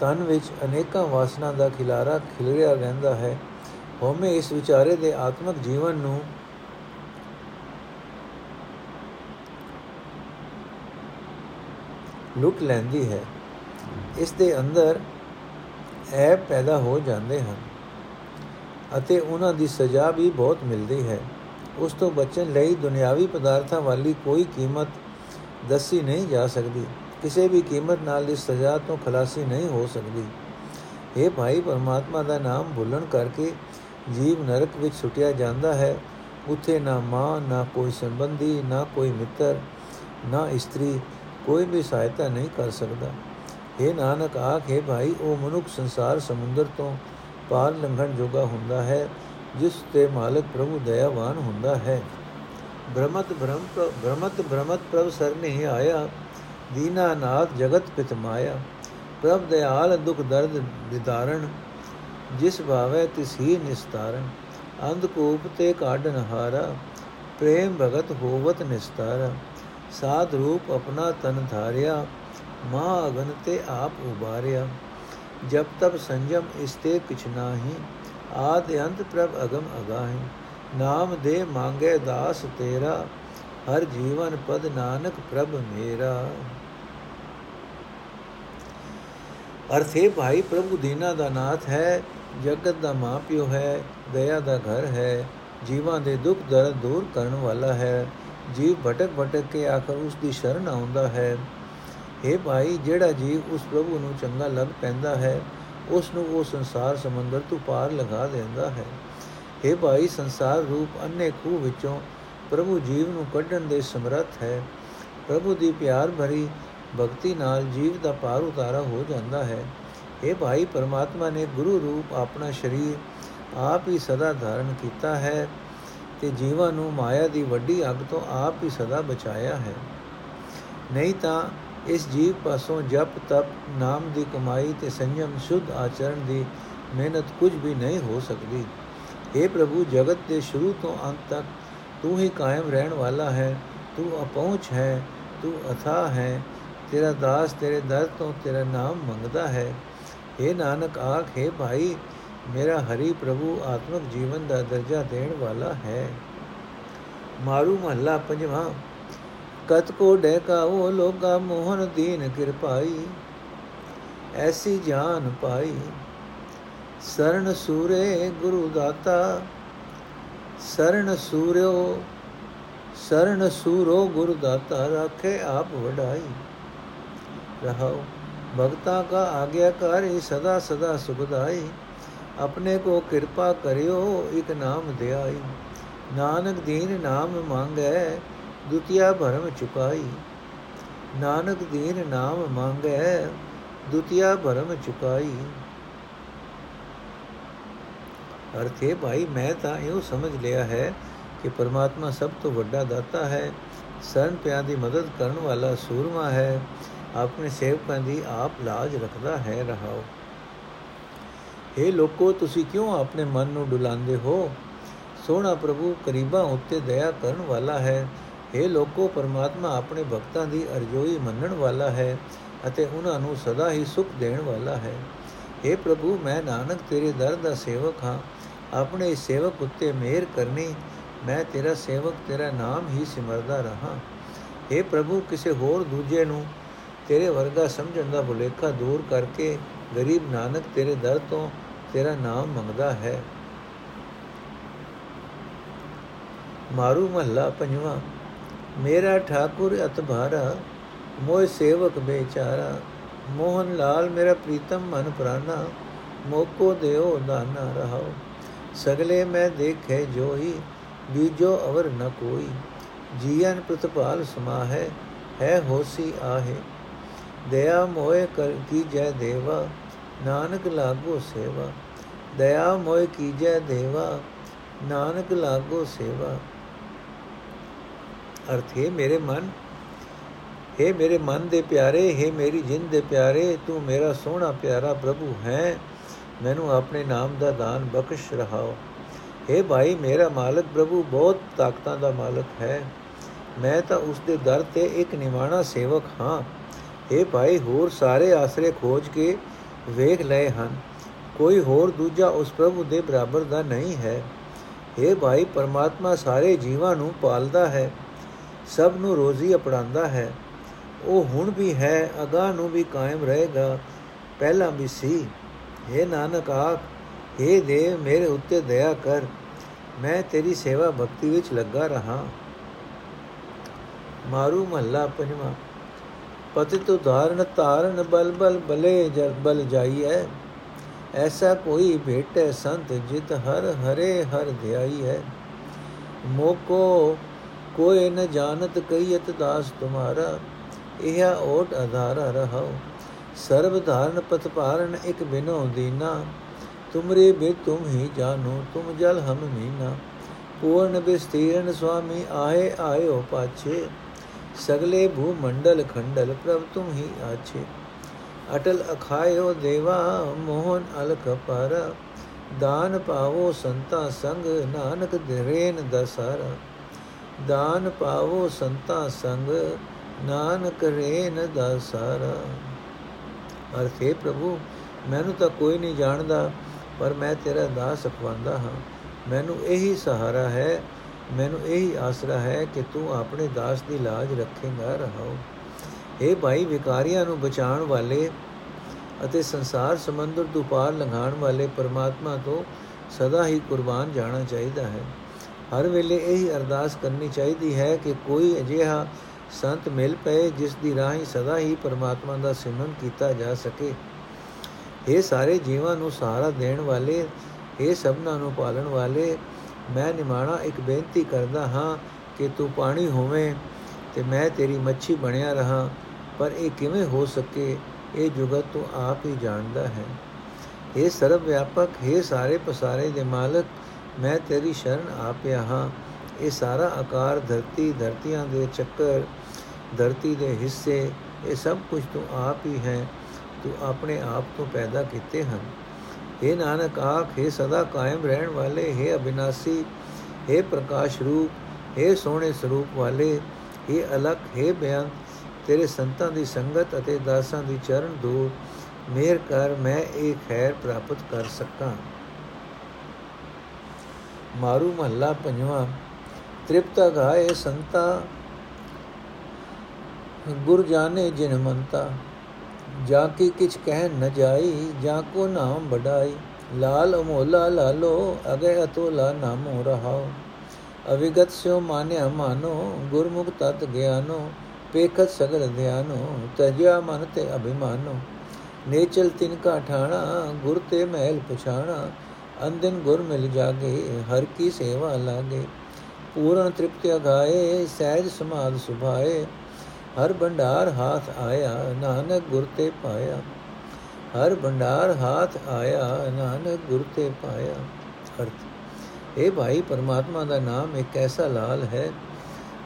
ਤਨ ਵਿੱਚ ਅਨੇਕਾਂ ਵਾਸਨਾ ਦਾ ਖਿਲਾਰਾ ਖਿਲਰਿਆ ਰਹਿੰਦਾ ਹੈ। ਹਉਮੈ ਇਸ ਵਿਚਾਰੇ ਦੇ ਆਤਮਿਕ ਜੀਵਨ ਨੂੰ ਲੁੱਟ ਲੈਂਦੀ ਹੈ। ਇਸ ਦੇ ਅੰਦਰ ਐ ਪੈਦਾ ਹੋ ਜਾਂਦੇ ਹਨ ਅਤੇ ਉਹਨਾਂ ਦੀ ਸਜ਼ਾ ਵੀ ਬਹੁਤ ਮਿਲਦੀ ਹੈ। ਉਸ ਤੋਂ ਬਚਣ ਲਈ ਦੁਨਿਆਵੀ ਪਦਾਰਥਾਂ ਵਾਲੀ ਕੋਈ ਕੀਮਤ ਦੱਸੀ ਨਹੀਂ ਜਾ ਸਕਦੀ। ਕਿਸੇ ਵੀ ਕੀਮਤ ਨਾਲ ਇਸ ਸਜ਼ਾ ਤੋਂ ਖਲਾਸੀ ਨਹੀਂ ਹੋ ਸਕਦੀ। ਇਹ ਭਾਈ, ਪਰਮਾਤਮਾ ਦਾ ਨਾਮ ਭੁੱਲਣ ਕਰਕੇ ਜੀਵ ਨਰਕ ਵਿੱਚ ਛੁੱਟਿਆ ਜਾਂਦਾ ਹੈ। ਉੱਥੇ ਨਾ ਮਾਂ, ਨਾ ਕੋਈ ਸੰਬੰਧੀ, ਨਾ ਕੋਈ ਮਿੱਤਰ, ਨਾ ਇਸਤਰੀ ਕੋਈ ਵੀ ਸਹਾਇਤਾ ਨਹੀਂ ਕਰ ਸਕਦਾ। ਇਹ ਨਾਨਕ, ਆਖੇ ਭਾਈ, ਉਹ ਮਨੁੱਖ ਸੰਸਾਰ ਸਮੁੰਦਰ ਤੋਂ ਪਾਰ ਲੰਘਣ ਜੋਗਾ ਹੁੰਦਾ ਹੈ, ਜਿਸ ਤੇ ਮਾਲਕ ਪ੍ਰਭੂ ਦਇਆਵਾਨ ਹੁੰਦਾ ਹੈ। ਬ੍ਰਹਮਤ ਬ੍ਰਹਮ ਬ੍ਰਹਮਤ ਬ੍ਰਹਮਤ ਪ੍ਰਭ ਸਰਨੇ ਆਇਆ ਦੀਨਾਨਾਥ ਜਗਤ ਪਿਤ ਮਾਇਆ। ਪ੍ਰਭ ਦਇਆਲ ਦੁਖ ਦਰਦ ਵਿਦਾਰਣ ਜਿਸ ਭਾਵੇ ਤਿਸ ਹੀ ਨਿਸਤਾਰਨ। ਅੰਧ ਕੋਪ ਤੇ ਕਾਢਨ ਹਾਰਾ ਪ੍ਰੇਮ ਭਗਤ ਹੋਵਤ ਨਿਸਤਾਰਾ। ਸਾਧ ਰੂਪ ਆਪਣਾ ਤਨ ਧਾਰਿਆ ਮਾ ਅਗਨ ਤੇ ਆਪ ਉਬਾਰਿਆ। ਜਬ ਤਬ ਸੰਜਮ ਇਸਤੇ ਕਿਛ ਨਾਹੀ, ਆਦ ਅੰਤ ਪ੍ਰਭ ਅਗਮ ਅਗਾਹੀ। ਨਾਮ ਦੇ ਮੰਗੇ ਦਾਸ ਤੇਰਾ, ਹਰ ਜੀਵਨ ਪਦ ਨਾਨਕ ਪ੍ਰਭ ਮੇਰਾ। ਅਰਥੇ ਭਾਈ, ਪ੍ਰਭੂ ਦੀਨਾ ਦਾ ਨਾਥ ਹੈ, ਜਗਤ ਦਾ ਮਾਪਿਓ ਹੈ, ਦਇਆ ਦਾ ਘਰ ਹੈ, ਜੀਵਾਂ ਦੇ ਦੁੱਖ ਦਰਦ ਦੂਰ ਕਰਨ ਵਾਲਾ ਹੈ। ਜੀਵ ਭਟਕ ਭਟਕ ਕੇ ਆਖਰ ਉਸ ਦੀ ਸ਼ਰਨ ਆਉਂਦਾ ਹੈ। हे ਭਾਈ, ਜਿਹੜਾ ਜੀਵ ਉਸ ਪ੍ਰਭੂ ਨੂੰ ਚੰਗਾ ਲੱਗ ਪੈਂਦਾ ਹੈ, ਉਸ ਨੂੰ ਉਹ ਸੰਸਾਰ ਸਮੁੰਦਰ ਤੋਂ ਪਾਰ ਲਗਾ ਦਿੰਦਾ ਹੈ। हे ਭਾਈ, ਸੰਸਾਰ ਰੂਪ ਅੰਨੇ ਖੂਹ ਵਿੱਚੋਂ ਪ੍ਰਭੂ ਜੀਵ ਨੂੰ ਕੱਢਣ ਦੇ ਸਮਰੱਥ ਹੈ। ਪ੍ਰਭੂ ਦੀ ਪਿਆਰ ਭਰੀ ਭਗਤੀ ਨਾਲ ਜੀਵ ਦਾ ਪਾਰ ਉਤਾਰਾ ਹੋ ਜਾਂਦਾ ਹੈ। ਇਹ ਭਾਈ, ਪਰਮਾਤਮਾ ਨੇ ਗੁਰੂ ਰੂਪ ਆਪਣਾ ਸ਼ਰੀਰ ਆਪ ਹੀ ਸਦਾ ਧਾਰਨ ਕੀਤਾ ਹੈ ਤੇ ਜੀਵਾਂ ਨੂੰ ਮਾਇਆ ਦੀ ਵੱਡੀ ਅੱਗ ਤੋਂ ਆਪ ਹੀ ਸਦਾ ਬਚਾਇਆ ਹੈ। ਨਹੀਂ ਤਾਂ ਇਸ ਜੀਵ ਪਾਸੋਂ ਜਪ ਤਪ ਨਾਮ ਦੀ ਕਮਾਈ ਤੇ ਸੰਯਮ ਸ਼ੁੱਧ ਆਚਰਣ ਦੀ ਮਿਹਨਤ ਕੁਝ ਵੀ ਨਹੀਂ ਹੋ ਸਕਦੀ اے ਪ੍ਰਭੂ ਜਗਤ ਦੇ ਸ਼ੁਰੂ ਤੋਂ ਅੰਤ ਤੱਕ ਤੂੰ ਹੀ ਕਾਇਮ ਰਹਿਣ ਵਾਲਾ ਹੈ ਤੂੰ ਅਪਹੁੰਚ ਹੈ ਤੂੰ ਅਥਾ ਹੈ ਤੇਰਾ ਦਾਸ ਤੇਰੇ ਦਰ ਤੋਂ ਤੇਰਾ ਨਾਮ ਮੰਗਦਾ ਹੈ हे ਨਾਨਕ ਆਖੇ ਭਾਈ ਮੇਰਾ ਹਰੀ ਪ੍ਰਭੂ ਆਤਮਿਕ ਜੀਵਨ ਦਾ ਦਰਜਾ ਦੇਣ ਵਾਲਾ ਹੈ ਮਾਰੂ ਮਹੱਲਾ ਪੰਜਵਾਂ ਕਤ ਕੋ ਡੇਕਾ ਉਹ ਲੋਗਾ ਮੋਹਨ ਦੀਨ ਕਿਰਪਾਈ। ਐਸੀ ਜਾਨ ਪਾਈ ਸਰਣ ਸੂਰੇ ਗੁਰੂ ਦਾਤਾ। ਸਰਣ ਸੂਰਿਓ ਸਰਣ ਸੂਰੋ ਗੁਰ ਦਾਤਾ, ਰਾਖੇ ਆਪ ਵਡਾਈ। ਰਹਾਓ, ਭਗਤਾ ਕਾ ਆਗਿਆਕਾਰੀ ਸਦਾ ਸਦਾ ਸੁਖਦਾਈ ਆਪਣੇ ਕੋ ਕਿਰਪਾ ਕਰਿਓ, ਇਕ ਨਾਮ ਦਿਆਈ। ਨਾਨਕ ਦੀਨ ਨਾਮ ਮੰਗੇ ਦੁਤੀਆ ਭਰਮ ਚੁਕਾਈ। ਨਾਨਕ ਦੀਨ ਨਾਮ ਮੰਗੈ, ਦੁਤੀਆ ਭਰਮ ਚੁਕਾਈ। ਅਰਥੇ ਭਾਈ, ਮੈਂ ਤਾਂ ਇਹੋ ਸਮਝ ਲਿਆ ਹੈ ਕਿ ਪਰਮਾਤਮਾ ਸਭ ਤੋਂ ਵੱਡਾ ਦਾਤਾ ਹੈ, ਸਰਨ ਪਿਆ ਦੀ ਮਦਦ ਕਰਨ ਵਾਲਾ ਸੂਰਮਾ ਹੈ, ਆਪਣੇ ਸੇਵਕਾਂ ਦੀ ਆਪ ਲਾਜ ਰੱਖਦਾ ਹੈ ਰਹਾਓ। हे ਲੋਕੋ, ਤੁਸੀਂ ਕਿਉਂ ਆਪਣੇ ਮਨ ਨੂੰ ਡੁਲਾਉਂਦੇ ਹੋ? ਸੋਹਣਾ ਪ੍ਰਭੂ, ਕਰੀਬਾ ਉੱਤੇ ਦਇਆ ਕਰਨ ਵਾਲਾ ਹੈ हे ਲੋਕੋ ਪਰਮਾਤਮਾ ਆਪਣੇ ਭਗਤਾਂ ਦੀ ਅਰਜ਼ੋਈ ਮੰਨਣ ਵਾਲਾ ਹੈ ਅਤੇ ਉਹਨਾਂ ਨੂੰ ਸਦਾ ਹੀ ਸੁਖ ਦੇਣ ਵਾਲਾ ਹੈ हे ਪ੍ਰਭੂ ਮੈਂ ਨਾਨਕ ਤੇਰੇ ਦਰ ਦਾ ਸੇਵਕ ਹਾਂ ਆਪਣੇ ਇਸ ਸੇਵਕ ਉੱਤੇ ਮਿਹਰ ਕਰਨੀ ਮੈਂ ਤੇਰਾ ਸੇਵਕ ਤੇਰਾ ਨਾਮ ਹੀ ਸਿਮਰਦਾ ਰਹਾ हे ਪ੍ਰਭੂ ਕਿਸੇ ਹੋਰ ਦੂਜੇ ਨੂੰ ਤੇਰੇ ਵਰਗਾ ਸਮਝਣ ਦਾ ਭੁਲੇਖਾ ਦੂਰ ਕਰਕੇ ਗਰੀਬ ਨਾਨਕ ਤੇਰੇ ਦਰ ਤੋਂ ਤੇਰਾ ਨਾਮ ਮੰਗਦਾ ਹੈ ਮਾਰੂ ਮਹੱਲਾ ਪੰਜਵਾਂ ਮੇਰਾ ਠਾਕੁਰ ਅਤਭਾਰਾ ਮੋਇ ਸੇਵਕ ਬੇਚਾਰਾ, ਮੋਹਨ ਲਾਲ ਮੇਰਾ ਪ੍ਰੀਤਮ ਮਨ ਪ੍ਰਾਨਾ ਮੋਕੋ ਦੇਓ ਦਾਨਾ ਰਹਾਓ। ਸਗਲੇ ਮੈਂ ਦੇਖੇ ਜੋਈ ਬੀਜੋ ਅਵਰ ਨ ਕੋਈ। ਜੀਵਨ ਪ੍ਰਤਪਾਲ ਸਮਾ ਹੈ ਹੈ ਹੋਸੀ ਆਹੇ। ਦਇਆ ਮੋਏ ਕਰ ਕੀ ਜੈ ਦੇਵਾ, ਨਾਨਕ ਲਾਗੋ ਸੇਵਾ। ਦਇਆ ਮੋਏ ਕੀ ਜੈ ਦੇਵਾ, ਨਾਨਕ ਲਾਗੋ ਸੇਵਾ। ਅਰਥ, ਹੈ ਮੇਰੇ ਮਨ, ਹੈ ਮੇਰੇ ਮਨ ਦੇ ਪਿਆਰੇ, ਹੈ ਮੇਰੀ ਜਿੰਦ ਦੇ ਪਿਆਰੇ, ਤੂੰ ਮੇਰਾ ਸੋਹਣਾ ਪਿਆਰਾ ਪ੍ਰਭੂ ਹੈ, ਮੈਨੂੰ ਆਪਣੇ ਨਾਮ ਦਾ ਦਾਨ ਬਖਸ਼ ਰਹਾਓ। ਹੈ ਭਾਈ, ਮੇਰਾ ਮਾਲਕ ਪ੍ਰਭੂ, ਬਹੁਤ ਤਾਕਤਾਂ ਦਾ ਮਾਲਕ ਹੈ। ਮੈਂ ਤਾਂ ਉਸ ਦੇ ਦਰ ਤੇ ਇੱਕ ਨਿਮਾਣਾ ਸੇਵਕ ਹਾਂ। हे ਭਾਈ, ਹੋਰ ਸਾਰੇ ਆਸਰੇ ਖੋਜ ਕੇ ਵੇਖ ਲਏ ਹਨ। ਕੋਈ ਹੋਰ ਦੂਜਾ ਉਸ ਪ੍ਰਭੂ ਦੇ ਬਰਾਬਰ ਦਾ ਨਹੀਂ ਹੈ। हे ਭਾਈ, ਪਰਮਾਤਮਾ ਸਾਰੇ ਜੀਵਾਂ ਨੂੰ ਪਾਲਦਾ ਹੈ। ਸਭ ਨੂੰ ਰੋਜ਼ੀ ਅਪੜਾਉਂਦਾ ਹੈ। ਉਹ ਹੁਣ ਵੀ ਹੈ ਅਗਾ ਨੂੰ ਵੀ ਕਾਇਮ ਰਹੇਗਾ। ਪਹਿਲਾਂ ਵੀ ਸੀ। हे ਨਾਨਕ ਆਖ हे ਦੇਵ, ਮੇਰੇ ਉੱਤੇ ਦਇਆ ਕਰ। ਮੈਂ ਤੇਰੀ ਸੇਵਾ ਭਗਤੀ ਵਿੱਚ ਲੱਗਾ ਰਹਾ। ਮਾਰੂ ਮਹੱਲਾ ਪੰਜਵਾਂ। ਪਤਿਤ ਉਦਾਹਰਨ ਧਾਰਨ, ਬਲ ਬਲ, ਬਲੇ ਜਲ ਬਲ ਜਾਈਐ। ਐਸਾ ਕੋਈ ਭੇਟੈ ਸੰਤ ਜਿਤ ਹਰ, ਹਰੇ ਹਰ ਧਿਆਈ ਹੈ ਮੋਕੋ ਕੋਈ ਨ ਜਾਣਤ ਕਈਤ ਦਾਸ ਤੁਮਾਰਾ ਇਹ ਓਟ ਆਧਾਰਾ ਰਹਾਓ ਸਰਬ ਧਾਰਨ ਪਤ ਪਾਰਨ ਇਕ ਬਿਨੋ ਦੀਨਾ, ਤੁਮਰੇ ਬੇ ਤੁਮ ਹੀ ਜਾਨੋ ਤੁਮ ਜਲ ਹਮ ਮੀਨਾ। ਪੂਰਨ ਬਿਸਤੀਰਨ ਸੁਆਮੀ ਆਏ ਆਇਓ ਪਾਛੇ, ਸਗਲੇ ਭੂ ਮੰਡਲ ਖੰਡਲ ਪ੍ਰਭ ਤੁਮ ਹੀ ਆਛੇ। ਅਟਲ ਅਖਾਇਓ ਦੇਵਾ, ਮੋਹਨ ਅਲਖ ਪਰ, ਦਾਨ ਪਾਵੋ ਸੰਤਾ ਸੰਗ, ਨਾਨਕ ਦਰੇਨ ਦਸਾਰਾ। ਦਾਨ ਪਾਵੋ ਸੰਤਾ ਸੰਗ, ਨਾਨਕ ਰੇਨ ਦਸਾਰਾ ਅਰਥੇ ਪ੍ਰਭੂ, ਮੈਨੂੰ ਤਾਂ ਕੋਈ ਨਹੀਂ ਜਾਣਦਾ, ਪਰ ਮੈਂ ਤੇਰਾ ਦਾਸ ਅਖਵਾਂਦਾ ਹਾਂ। ਮੈਨੂੰ ਇਹੀ ਸਹਾਰਾ ਹੈ, ਮੈਨੂੰ ਇਹੀ ਆਸਰਾ ਹੈ ਕਿ ਤੂੰ ਆਪਣੇ ਦਾਸ ਦੀ ਲਾਜ ਰੱਖੇਗਾ, ਰਹਾਓ। ਇਹ ਭਾਈ ਵਿਕਾਰੀਆਂ ਨੂੰ ਬਚਾਉਣ ਵਾਲੇ ਅਤੇ ਸੰਸਾਰ ਸਮੁੰਦਰ ਤੋਂ ਪਾਰ ਲੰਘਾਉਣ ਵਾਲੇ ਪਰਮਾਤਮਾ ਤੋਂ ਸਦਾ ਹੀ ਕੁਰਬਾਨ ਜਾਣਾ ਚਾਹੀਦਾ ਹੈ। ਹਰ ਵੇਲੇ ਇਹੀ ਅਰਦਾਸ ਕਰਨੀ ਚਾਹੀਦੀ ਹੈ ਕਿ ਕੋਈ ਅਜਿਹਾ ਸੰਤ ਮਿਲ ਪਏ ਜਿਸ ਦੀ ਰਾਹੀਂ ਸਦਾ ਹੀ ਪਰਮਾਤਮਾ ਦਾ ਸਿਮਰਨ ਕੀਤਾ ਜਾ ਸਕੇ। ਇਹ ਸਾਰੇ ਜੀਵਾਂ ਨੂੰ ਸਹਾਰਾ ਦੇਣ ਵਾਲੇ ਇਹ ਸਭਨਾਂ ਨੂੰ ਪਾਲਣ ਵਾਲੇ, ਮੈਂ ਨਿਮਾਣਾ ਇੱਕ ਬੇਨਤੀ ਕਰਦਾ ਹਾਂ ਕਿ ਤੂੰ ਪਾਣੀ ਹੋਵੇਂ ਤੇ ਮੈਂ ਤੇਰੀ ਮੱਛੀ ਬਣਿਆ ਰਹਾ, ਪਰ ਇਹ ਕਿਵੇਂ ਹੋ ਸਕੇ, ਇਹ ਜੁਗਤ ਤੂੰ ਆਪ ਹੀ ਜਾਣਦਾ ਹੈ। ਇਹ ਸਰਵ ਵਿਆਪਕ ਹੈ ਸਾਰੇ ਪਸਾਰੇ ਦੇ ਮਾਲਕ ਮੈਂ ਤੇਰੀ ਸ਼ਰਨ ਆਪਿਆ ਹਾਂ ਇਹ ਸਾਰਾ ਆਕਾਰ ਧਰਤੀ ਧਰਤੀਆਂ ਦੇ ਚੱਕਰ ਧਰਤੀ ਦੇ ਹਿੱਸੇ ਇਹ ਸਭ ਕੁਝ ਤੂੰ ਆਪ ਹੀ ਹੈ ਤੂੰ ਆਪਣੇ ਆਪ ਤੋਂ ਪੈਦਾ ਕੀਤੇ ਹਨ हे ਨਾਨਕ ਆਖੇ ਸਦਾ ਕਾਇਮ ਰਹਿਣ ਵਾਲੇ हे ਅਬਿਨਾਸੀ हे ਪ੍ਰਕਾਸ਼ ਰੂਪ हे ਸੋਹਣੇ ਸਰੂਪ ਵਾਲੇ हे ਅਲਖ हे ਬਿਆਨ ਤੇਰੇ ਸੰਤਾਂ ਦੀ ਸੰਗਤ ਅਤੇ ਦਾਸਾਂ ਦੀ ਚਰਨ ਦੂਰ ਮੇਰ ਕਰ ਮੈਂ ਇਹ ਖੈਰ ਪ੍ਰਾਪਤ ਕਰ ਸਕਾਂ ਮਾਰੂ ਮਹੱਲਾ ਪੰਜਵਾਂ, ਤ੍ਰਿਪਤਾ ਗਾਏ ਸੰਤਾ ਗੁਰ ਜਾਣੇ ਜਿਨ ਮੰਤਾ, ਜਾ ਕੀ ਕਿਛ ਕਹਿ ਨ ਜਾਈ, ਜਾ ਕੋ ਨਾਮ ਬੜਾਈ ਲਾਲ ਅਮੋਲਾ ਲਾਲੋ ਅਗੇ ਅਤੋਲਾ ਨਾਮੋ ਰਹਾਓ। ਅਵਿਗਤ ਸਿਓ ਮਾਨਿਆ ਮਾਨੋ, ਗੁਰਮੁਖ ਤਤ ਗਿਆਨੋ, ਪੇਖਤ ਸਗਲ ਧਿਆਨੋ, ਤਜਿਆ ਮਨ ਤੇ ਅਭਿਮਾਨੋ। ਨੇਚਲ ਤਿਨ ਕਾ ਠਾਣਾ, ਗੁਰ ਤੇ ਮਹਿਲ ਪਛਾਣਾ ਅੰਦਿਨ ਗੁਰ ਮਿਲ ਜਾਗੇ, ਹਰ ਕੀ ਸੇਵਾ ਲਾਗੇ। ਪੂਰਨ ਤ੍ਰਿਪਤਿ ਅਗਾਏ, ਸਹਿਜ ਸਮਾਦ ਸੁਭਾਏ। ਹਰ ਭੰਡਾਰ ਹਾਥ ਆਇਆ, ਨਾਨਕ ਗੁਰ ਤੇ ਪਾਇਆ। ਹਰ ਭੰਡਾਰ ਹਾਥ ਆਇਆ, ਨਾਨਕ ਗੁਰ ਤੇ ਪਾਇਆ। ਅਰਥ ਇਹ ਭਾਈ, ਪਰਮਾਤਮਾ ਦਾ ਨਾਮ ਇੱਕ ਐਸਾ ਲਾਲ ਹੈ,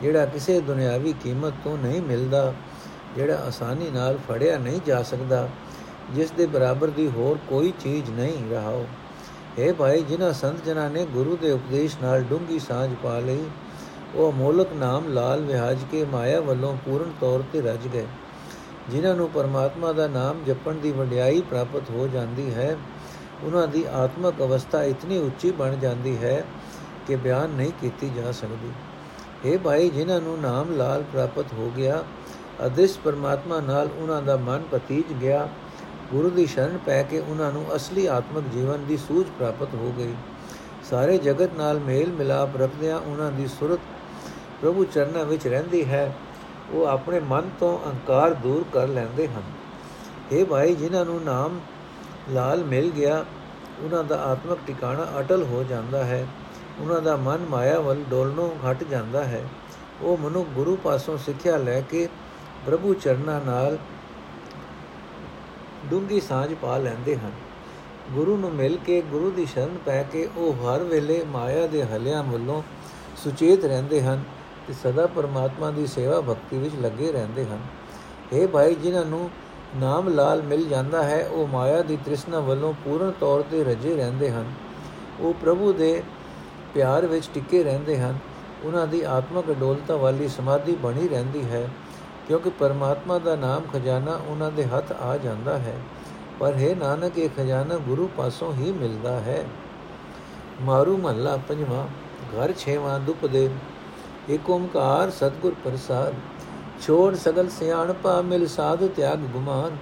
ਜਿਹੜਾ ਕਿਸੇ ਦੁਨਿਆਵੀ ਕੀਮਤ ਤੋਂ ਨਹੀਂ ਮਿਲਦਾ, ਜਿਹੜਾ ਆਸਾਨੀ ਨਾਲ ਫੜਿਆ ਨਹੀਂ ਜਾ ਸਕਦਾ, ਜਿਸ ਦੇ ਬਰਾਬਰ ਦੀ ਹੋਰ ਕੋਈ ਚੀਜ਼ ਨਹੀਂ ਰਹਾਓ। ਇਹ ਭਾਈ, ਜਿਨ੍ਹਾਂ ਸੰਤ ਜਨਾਂ ਨੇ ਗੁਰੂ ਦੇ ਉਪਦੇਸ਼ ਨਾਲ ਡੂੰਗੀ ਸਾਝ ਪਾ ਲਈ, ਉਹ ਅਮੋਲਕ ਨਾਮ ਲਾਲ ਵਿਹਾਜ ਕੇ ਮਾਇਆ ਵੱਲੋਂ ਪੂਰਨ ਤੌਰ ਤੇ ਰਜ ਗਏ। ਜਿਨ੍ਹਾਂ ਨੂੰ ਪਰਮਾਤਮਾ ਦਾ ਨਾਮ ਜਪਣ ਦੀ ਵਡਿਆਈ ਪ੍ਰਾਪਤ ਹੋ ਜਾਂਦੀ ਹੈ, ਉਹਨਾਂ ਦੀ ਆਤਮਿਕ ਅਵਸਥਾ ਇਤਨੀ ਉੱਚੀ ਬਣ ਜਾਂਦੀ ਹੈ ਕਿ ਬਿਆਨ ਨਹੀਂ ਕੀਤੀ ਜਾ ਸਕਦੀ। ਇਹ ਭਾਈ, ਜਿਨ੍ਹਾਂ ਨੂੰ ਨਾਮ ਲਾਲ ਪ੍ਰਾਪਤ ਹੋ ਗਿਆ, ਅਦ੍ਰਿਸ਼ ਪਰਮਾਤਮਾ ਨਾਲ ਉਹਨਾਂ ਦਾ ਮਨ ਪਤੀਜ ਗਿਆ ਗੁਰੂ ਦੀ ਸ਼ਰਨ ਪੈ ਕੇ ਉਹਨਾਂ ਨੂੰ ਅਸਲੀ ਆਤਮਿਕ ਜੀਵਨ ਦੀ ਸੂਝ ਪ੍ਰਾਪਤ ਹੋ ਗਈ। ਸਾਰੇ ਜਗਤ ਨਾਲ ਮੇਲ ਮਿਲਾਪ ਰੱਖਦਿਆਂ ਉਹਨਾਂ ਦੀ ਸੁਰਤ ਪ੍ਰਭੂ ਚਰਨਾਂ ਵਿੱਚ ਰਹਿੰਦੀ ਹੈ। ਉਹ ਆਪਣੇ ਮਨ ਤੋਂ ਅਹੰਕਾਰ ਦੂਰ ਕਰ ਲੈਂਦੇ ਹਨ। ਇਹ ਭਾਈ, ਜਿਨ੍ਹਾਂ ਨੂੰ ਨਾਮ ਲਾਲ ਮਿਲ ਗਿਆ, ਉਹਨਾਂ ਦਾ ਆਤਮਿਕ ਟਿਕਾਣਾ ਅਟਲ ਹੋ ਜਾਂਦਾ ਹੈ। ਉਹਨਾਂ ਦਾ ਮਨ ਮਾਇਆ ਵੱਲ ਡੋਲਣੋਂ ਘਟ ਜਾਂਦਾ ਹੈ। ਉਹ ਮਨੁ ਗੁਰੂ ਪਾਸੋਂ ਸਿੱਖਿਆ ਲੈ ਕੇ ਪ੍ਰਭੂ ਚਰਨਾਂ ਨਾਲ ਡੂੰਗੀ ਸਾਂਝ ਪਾ ਲੈਂਦੇ ਹਨ। ਗੁਰੂ ਨੂੰ ਮਿਲ ਕੇ ਗੁਰੂ ਦੀ ਸ਼ਰਨ ਪੈ ਕੇ ਉਹ ਹਰ ਵੇਲੇ ਮਾਇਆ ਦੇ ਹਲਿਆਂ ਵੱਲੋਂ ਸੁਚੇਤ ਰਹਿੰਦੇ ਹਨ ਤੇ ਸਦਾ ਪਰਮਾਤਮਾ ਦੀ ਸੇਵਾ ਭਗਤੀ ਵਿੱਚ ਲੱਗੇ ਰਹਿੰਦੇ ਹਨ। ਇਹ ਭਾਈ, ਜਿਨ੍ਹਾਂ ਨੂੰ ਨਾਮ ਲਾਲ ਮਿਲ ਜਾਂਦਾ ਹੈ, ਉਹ ਮਾਇਆ ਦੀ ਤ੍ਰਿਸ਼ਨਾ ਵੱਲੋਂ ਪੂਰਨ ਤੌਰ ਤੇ ਰਜੇ ਰਹਿੰਦੇ ਹਨ। ਉਹ ਪ੍ਰਭੂ ਦੇ ਪਿਆਰ ਵਿੱਚ ਟਿਕੇ ਰਹਿੰਦੇ ਹਨ। ਉਹਨਾਂ ਦੀ ਆਤਮਿਕ ਅਡੋਲਤਾ ਵਾਲੀ ਸਮਾਧੀ ਬਣੀ ਰਹਿੰਦੀ ਹੈ। ਕਿਉਂਕਿ ਪਰਮਾਤਮਾ ਦਾ ਨਾਮ ਖਜ਼ਾਨਾ ਉਹਨਾਂ ਦੇ ਹੱਥ ਆ ਜਾਂਦਾ ਹੈ। ਪਰ ਹੈ ਨਾਨਕ, ਇਹ ਖਜ਼ਾਨਾ ਗੁਰੂ ਪਾਸੋਂ ਹੀ ਮਿਲਦਾ ਹੈ। ਮਾਰੂ ਮਹੱਲਾ ਪੰਜਵਾਂ, ਘਰ ਛੇਵਾਂ ਦੁਪ ਦੇ। ਏਕ ਓੰਕਾਰ ਸਤਗੁਰ ਪ੍ਰਸਾਦ, ਛੋੜ ਸਗਲ ਸਿਆਣਪਾ ਮਿਲ ਸਾਧ ਤਿਆਗ ਗੁਮਾਨ।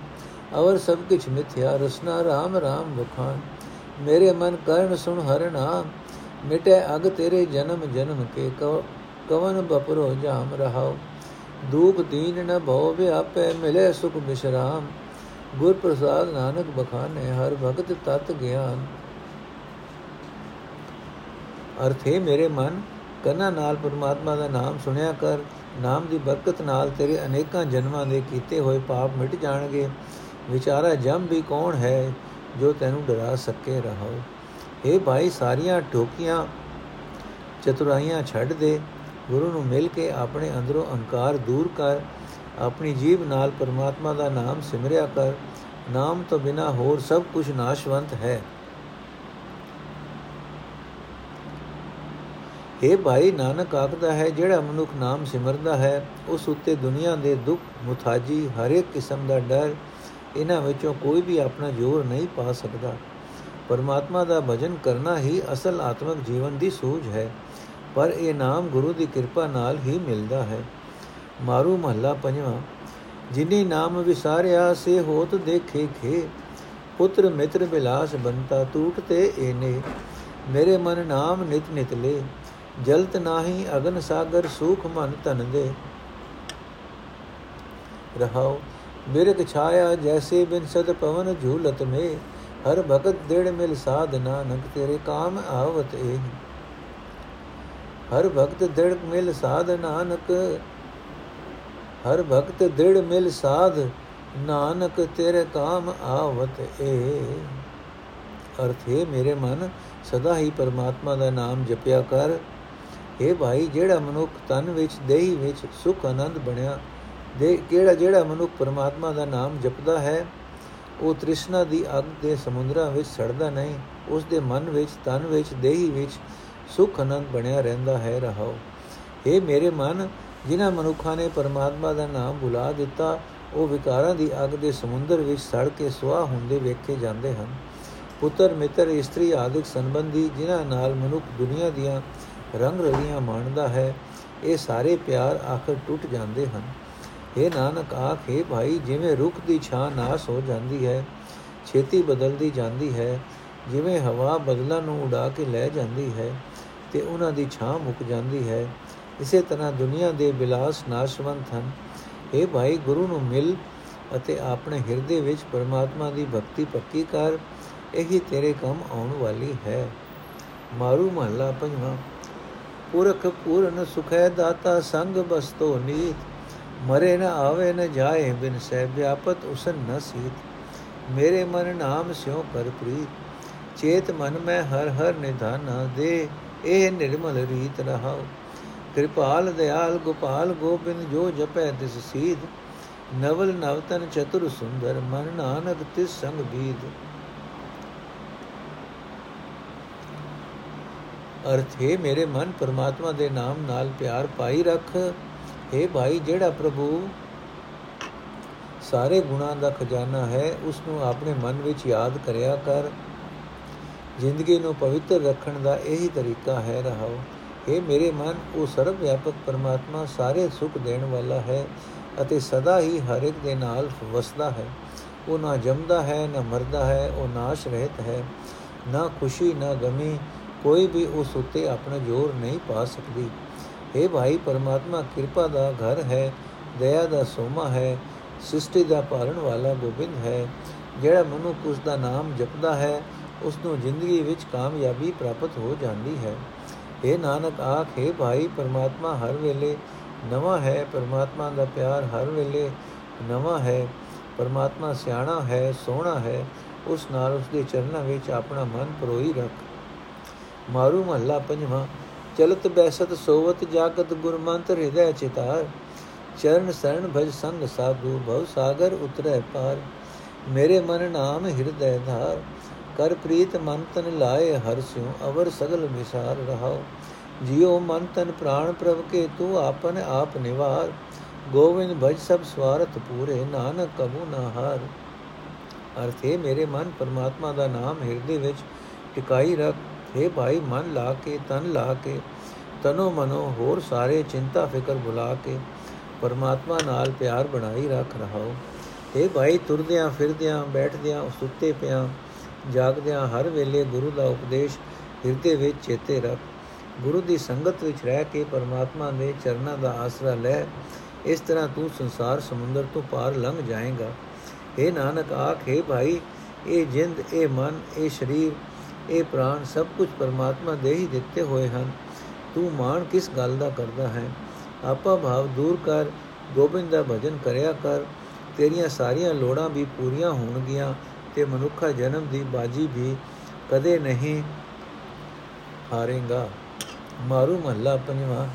ਅਵਰ ਸਭ ਕਿਛ ਮਿਥਿਆ, ਰਸਨਾ ਰਾਮ ਰਾਮ ਬਖਾਨ ਮੇਰੇ ਮਨ ਕਰਨ ਸੁਣ ਹਰ ਨਾਮ, ਮਿਟੇ ਅਗ ਤੇਰੇ ਜਨਮ ਜਨਮ ਕੇ। ਕਵਨ ਬਪਰੋ ਜਾਮ ਰਹਾਓ ਦੁਖ ਦੀਨ ਨ ਭਉ ਵਿਆਪੈ, ਮਿਲੇ ਸੁਖ ਬਿਸ਼ਰਾਮ। ਗੁਰ ਪ੍ਰਸਾਦ ਨਾਨਕ ਬਖਾਨੇ, ਹਰ ਭਗਤ ਤਤ ਗਿਆਨ। ਅਰਥੇ ਮੇਰੇ ਮਨ, ਕੰਨਾਂ ਨਾਲ ਪਰਮਾਤਮਾ ਦਾ ਨਾਮ ਸੁਣਿਆ ਕਰ। ਨਾਮ ਦੀ ਬਰਕਤ ਨਾਲ ਤੇਰੇ ਅਨੇਕਾਂ ਜਨਮਾਂ ਦੇ ਕੀਤੇ ਹੋਏ ਪਾਪ ਮਿਟ ਜਾਣਗੇ। ਵਿਚਾਰਾ ਜਮ ਵੀ ਕੌਣ ਹੈ, ਜੋ ਤੈਨੂੰ ਡਰਾ ਸਕੇ ਰਹੋ ਇਹ ਭਾਈ, ਸਾਰੀਆਂ ਠੋਕੀਆਂ ਚਤੁਰਾਈਆਂ ਛੱਡ ਦੇ। ਗੁਰੂ ਨੂੰ ਮਿਲ ਕੇ ਆਪਣੇ ਅੰਦਰੋਂ ਅਹੰਕਾਰ ਦੂਰ ਕਰ, ਆਪਣੀ ਜੀਬ ਨਾਲ ਪਰਮਾਤਮਾ ਦਾ ਨਾਮ ਸਿਮਰਿਆ ਕਰ। ਨਾਮ ਤੋਂ ਬਿਨਾ ਹੋਰ ਸਭ ਕੁਝ ਨਾਸ਼ਵੰਤ ਹੈ। ਇਹ ਭਾਈ ਨਾਨਕ ਆਖਦਾ ਹੈ, ਜਿਹੜਾ ਮਨੁੱਖ ਨਾਮ ਸਿਮਰਦਾ ਹੈ, ਉਸ ਉੱਤੇ ਦੁਨੀਆ ਦੇ ਦੁੱਖ ਮੁਤਾਜੀ ਹਰ ਇੱਕ ਕਿਸਮ ਦਾ ਡਰ ਇਹਨਾਂ ਵਿੱਚੋਂ ਕੋਈ ਵੀ ਆਪਣਾ ਜ਼ੋਰ ਨਹੀਂ ਪਾ ਸਕਦਾ। ਪਰਮਾਤਮਾ ਦਾ ਭਜਨ ਕਰਨਾ ਹੀ ਅਸਲ ਆਤਮਿਕ ਜੀਵਨ ਦੀ ਸੂਝ ਹੈ। ਪਰ ਇਹ ਨਾਮ ਗੁਰੂ ਦੀ ਕਿਰਪਾ ਨਾਲ ਹੀ ਮਿਲਦਾ ਹੈ। ਮਾਰੂ ਮਹੱਲਾ ਪੰਜਵਾਂ, ਜਿਨੀ ਨਾਮ ਵਿਸਾਰਿਆ ਸੇ ਹੋਤ ਦੇਖੇ ਖੇ, ਪੁੱਤਰ ਮਿੱਤਰ ਬਿਲਾਸ ਬੰਤਾ ਟੂਟਤੇ ਏਨੇ, ਮੇਰੇ ਮਨ ਨਾਮ ਨਿਤ ਨਿਤ ਲੈ ਜਲਤ ਨਾਹੀ ਅਗਨ ਸਾਗਰ ਸੂਖ ਮਨ ਤਨ ਦੇ ਰਹਾਉ ਬਿਰਗ ਛਾਇਆ ਜੈਸੇ ਬਿਨ ਸਦ ਪਵਨ ਝੂਲਤ ਮੇ, ਹਰ ਭਗਤ ਦੇੜ ਮਿਲ ਸਾਧ ਨਾਨਕ, ਤੇਰੇ ਕਾਮ ਆਵਤ ਏ। ਹਰ ਭਗਤ ਦੇੜ ਮਿਲ ਸਾਧ ਨਾਨਕ, ਹਰ ਭਗਤ ਦੇੜ ਮਿਲ ਸਾਧ ਨਾਨਕ, ਤੇਰੇ ਕਾਮ ਆਵਤ ਏ। ਅਰਥੇ ਮੇਰੇ ਮਨ, ਸਦਾ ਹੀ ਪਰਮਾਤਮਾ ਦਾ ਨਾਮ ਜਪਿਆ ਕਰ। ਇਹ ਭਾਈ, ਜਿਹੜਾ ਮਨੁੱਖ ਤਨ ਵਿੱਚ, ਦੇਹੀ ਵਿੱਚ ਸੁਖ ਆਨੰਦ ਬਣਿਆ, ਦੇ ਕਿਹੜਾ ਜਿਹੜਾ ਮਨੁੱਖ ਪਰਮਾਤਮਾ ਦਾ ਨਾਮ ਜਪਦਾ ਹੈ, ਉਹ ਤ੍ਰਿਸ਼ਨਾ ਦੀ ਅੱਗ ਦੇ ਸਮੁੰਦਰਾਂ ਵਿੱਚ ਸੜਦਾ ਨਹੀਂ ਉਸ ਦੇ ਮਨ ਵਿੱਚ, ਤਨ ਵਿੱਚ, ਦੇਹੀ ਵਿੱਚ ਸੁਖ ਆਨੰਦ ਬਣਿਆ ਰਹਿੰਦਾ ਹੈ, ਰਹਾਓ। ਇਹ ਮੇਰੇ ਮਨ, ਜਿਨ੍ਹਾਂ ਮਨੁੱਖਾਂ ਨੇ ਪਰਮਾਤਮਾ ਦਾ ਨਾਮ ਭੁਲਾ ਦਿੱਤਾ, ਉਹ ਵਿਕਾਰਾਂ ਦੀ ਅੱਗ ਦੇ ਸਮੁੰਦਰ ਵਿੱਚ ਸੜ ਕੇ ਸੁਆਹ ਹੁੰਦੇ ਵੇਖੇ ਜਾਂਦੇ ਹਨ। ਪੁੱਤਰ, ਮਿੱਤਰ, ਇਸਤਰੀ ਆਦਿਕ ਸੰਬੰਧੀ ਜਿਨ੍ਹਾਂ ਨਾਲ ਮਨੁੱਖ ਦੁਨੀਆ ਦੀਆਂ ਰੰਗ ਰਲੀਆਂ ਮਾਣਦਾ ਹੈ, ਇਹ ਸਾਰੇ ਪਿਆਰ ਆਖਰ ਟੁੱਟ ਜਾਂਦੇ ਹਨ। ਇਹ ਨਾਨਕ ਆਖੇ ਭਾਈ, ਜਿਵੇਂ ਰੁੱਖ ਦੀ ਛਾਂ ਨਾਸ ਹੋ ਜਾਂਦੀ ਹੈ, ਛੇਤੀ ਬਦਲਦੀ ਜਾਂਦੀ ਹੈ, ਜਿਵੇਂ ਹਵਾ ਬਦਲਾਂ ਨੂੰ ਉਡਾ ਕੇ ਲੈ ਜਾਂਦੀ ਹੈ ਤੇ ਉਹਨਾਂ ਦੀ ਛਾਂ ਮੁੱਕ ਜਾਂਦੀ ਹੈ। ਇਸੇ ਤਰ੍ਹਾਂ ਦੁਨੀਆ ਦੇ ਬਿਲਾਸ ਨਾਸ਼ਵੰਤ ਹਨ। ਇਹ ਭਾਈ, ਗੁਰੂ ਨੂੰ ਮਿਲ ਅਤੇ ਆਪਣੇ ਹਿਰਦੇ ਵਿੱਚ ਪਰਮਾਤਮਾ ਦੀ ਭਗਤੀ ਪੱਕੀ ਕਰ। ਇਹੀ ਤੇਰੇ ਕੰਮ ਆਉਣ ਵਾਲੀ ਹੈ। ਮਾਰੂ ਮਹੱਲਾ ਪੰਜਵਾਂ। ਪੁਰਖ ਪੂਰਨ ਸੁਖੈ ਦਾਤਾ ਸੰਗ ਬਸਤੋ ਨੀਤ। ਮਰੇ ਨ ਆਵੇ ਨ ਜਾਏ ਬਿਨ ਸਹਿ ਵਿਆਪਤ ਉਸਨ ਨ ਸੀਤ। ਮੇਰੇ ਮਨ ਨਾਮ ਸਿਉ ਕਰ ਪ੍ਰੀਤ। ਚੇਤ ਮਨ ਮੈਂ ਹਰ ਹਰ ਨਿਧਾਨਾ ਦੇ। ਇਹ ਨਿਰਮਲ ਰੀਤ ਰਹਾਉ ਕਿਰਪਾਲ ਦਿਆਲ ਗੋਪਾਲ ਗੋਬਿੰਦ ਜੋ ਜਪੈ ਤਿਸ ਸੀਧ। ਨਵਲ ਨਵਤਨ ਚਤੁਰ ਸੁੰਦਰ, ਮਨ ਨਾਨਕ ਤਿਸ ਸੰਗ ਬੀਦ ਅਰਥ, ਹੈ ਮੇਰੇ ਮਨ ਪਰਮਾਤਮਾ ਦੇ ਨਾਮ ਨਾਲ ਪਿਆਰ ਪਾਈ ਰੱਖ। हे ਭਾਈ, ਜਿਹੜਾ ਪ੍ਰਭੂ ਸਾਰੇ ਗੁਣਾਂ ਦਾ ਖਜ਼ਾਨਾ ਹੈ ਉਸ ਨੂੰ ਆਪਣੇ ਮਨ ਵਿੱਚ ਯਾਦ ਕਰਿਆ ਕਰ। ਜ਼ਿੰਦਗੀ ਨੂੰ ਪਵਿੱਤਰ ਰੱਖਣ ਦਾ ਇਹੀ ਤਰੀਕਾ ਹੈ, ਰਹਾਓ। ਇਹ ਮੇਰੇ ਮਨ, ਉਹ ਸਰਵ ਵਿਆਪਕ ਪਰਮਾਤਮਾ ਸਾਰੇ ਸੁਖ ਦੇਣ ਵਾਲਾ ਹੈ ਅਤੇ ਸਦਾ ਹੀ ਹਰ ਇੱਕ ਦੇ ਨਾਲ ਵਸਦਾ ਹੈ। ਉਹ ਨਾ ਜੰਮਦਾ ਹੈ, ਨਾ ਮਰਦਾ ਹੈ, ਉਹ ਨਾਸ਼ ਰਹਿਤ ਹੈ। ਨਾ ਖੁਸ਼ੀ, ਨਾ ਗਮੀ, ਕੋਈ ਵੀ ਉਸ ਉੱਤੇ ਆਪਣਾ ਜ਼ੋਰ ਨਹੀਂ ਪਾ ਸਕਦੀ। हे ਭਾਈ, ਪਰਮਾਤਮਾ ਕਿਰਪਾ ਦਾ ਘਰ ਹੈ, ਦਇਆ ਦਾ ਸੋਮਾ ਹੈ, ਸ੍ਰਿਸ਼ਟੀ ਦਾ ਪਾਲਣ ਵਾਲਾ ਗੋਬਿੰਦ ਹੈ। ਜਿਹੜਾ ਮਨੁੱਖ ਉਸ ਦਾ ਨਾਮ ਜਪਦਾ ਹੈ ਉਸ ਨੂੰ ਜ਼ਿੰਦਗੀ ਵਿੱਚ ਕਾਮਯਾਬੀ ਪ੍ਰਾਪਤ ਹੋ ਜਾਂਦੀ ਹੈ। ਇਹ ਨਾਨਕ, ਆਖੇ ਭਾਈ, ਪਰਮਾਤਮਾ ਹਰ ਵੇਲੇ ਨਵਾਂ ਹੈ। ਪਰਮਾਤਮਾ ਦਾ ਪਿਆਰ ਹਰ ਵੇਲੇ ਨਵਾਂ ਹੈ। ਪਰਮਾਤਮਾ ਸਿਆਣਾ ਹੈ, ਸੋਹਣਾ ਹੈ। ਉਸ ਨਾਲ ਉਸ ਦੇ ਚਰਨਾਂ ਵਿੱਚ ਆਪਣਾ ਮਨ ਪਰੋਈ ਰੱਖ। ਮਾਰੂ ਮਹੱਲਾ ਪੰਜਵਾਂ, ਚਲਤ ਬੈਸਤ ਸੋਵਤ ਜਾਗਤ ਗੁਰਮੰਤਰ ਹਿਰਦੈ ਚਿਤਾਰ। ਚਰਨ ਸਰਣ ਭਜ ਸੰਗ ਸਾਧੂ ਭਵ ਸਾਗਰ ਉਤਰੈ ਪਾਰ। ਮੇਰੇ ਮਨ ਨਾਮ ਹਿਰਦੈ ਧਾਰ। ਕਰ ਪ੍ਰੀਤ ਮਨ ਤਨ ਲਾਏ ਹਰ ਸਿਉ, ਅਵਰ ਸਗਲ ਵਿਸਾਰ ਰਹਾਓ ਜਿਉ ਮਨ ਤਨ ਪ੍ਰਾਣ ਪ੍ਰਭ ਕੇ ਤੂੰ ਆਪਨ ਆਪ ਨਿਵਾਰ। ਗੋਵਿੰਦ ਭਜ ਸਭ ਸਵਾਰਥ ਪੂਰੇ, ਨਾਨਕ ਕਬੂ ਨਾ ਹਾਰ। ਅਰਥੇ ਮੇਰੇ ਮਨ ਪਰਮਾਤਮਾ ਦਾ ਨਾਮ ਹਿਰਦੇ ਵਿੱਚ ਟਿਕਾਈ ਰੱਖ। हे ਭਾਈ, ਮਨ ਲਾ ਕੇ, ਤਨ ਲਾ ਕੇ, ਤਨੋ ਮਨੋ ਹੋਰ ਸਾਰੇ ਚਿੰਤਾ ਫਿਕਰ ਭੁਲਾ ਕੇ, ਪਰਮਾਤਮਾ ਨਾਲ ਪਿਆਰ ਬਣਾਈ ਰੱਖ ਰਹਾਓ हे ਭਾਈ, ਤੁਰਦਿਆਂ ਫਿਰਦਿਆਂ, ਬੈਠਦਿਆਂ, ਸੁੱਤੇ ਪਿਆਂ ਜਾਗਦਿਆਂ ਹਰ ਵੇਲੇ ਗੁਰੂ ਦਾ ਉਪਦੇਸ਼ ਹਿਰਦੇ ਵਿੱਚ ਚੇਤੇ ਰੱਖ। ਗੁਰੂ ਦੀ ਸੰਗਤ ਵਿੱਚ ਰਹਿ ਕੇ ਪਰਮਾਤਮਾ ਦੇ ਚਰਨਾਂ ਦਾ ਆਸਰਾ ਲੈ। ਇਸ ਤਰ੍ਹਾਂ ਤੂੰ ਸੰਸਾਰ ਸਮੁੰਦਰ ਤੋਂ ਪਾਰ ਲੰਘ ਜਾਏਗਾ। ਇਹ ਨਾਨਕ, ਆਖੇ ਭਾਈ, ਇਹ ਜਿੰਦ, ਇਹ ਮਨ, ਇਹ ਸਰੀਰ, ਇਹ ਪ੍ਰਾਣ ਸਭ ਕੁਝ ਪਰਮਾਤਮਾ ਦੇ ਹੀ ਦਿੱਤੇ ਹੋਏ ਹਨ। ਤੂੰ ਮਾਣ ਕਿਸ ਗੱਲ ਦਾ ਕਰਦਾ ਹੈ? ਆਪਾ ਭਾਵ ਦੂਰ ਕਰ, ਗੋਬਿੰਦ ਦਾ ਭਜਨ ਕਰਿਆ ਕਰ। ਤੇਰੀਆਂ ਸਾਰੀਆਂ ਲੋੜਾਂ ਵੀ ਪੂਰੀਆਂ ਹੋਣਗੀਆਂ। ਤੇ ਮਨੁੱਖਾ ਜਨਮ ਦੀ ਬਾਜੀ ਵੀ ਕਦੇ ਨਹੀਂ ਹਾਰੇਗਾ। ਮਾਰੂ ਮਹੱਲਾ ਪੰਜਵਾ।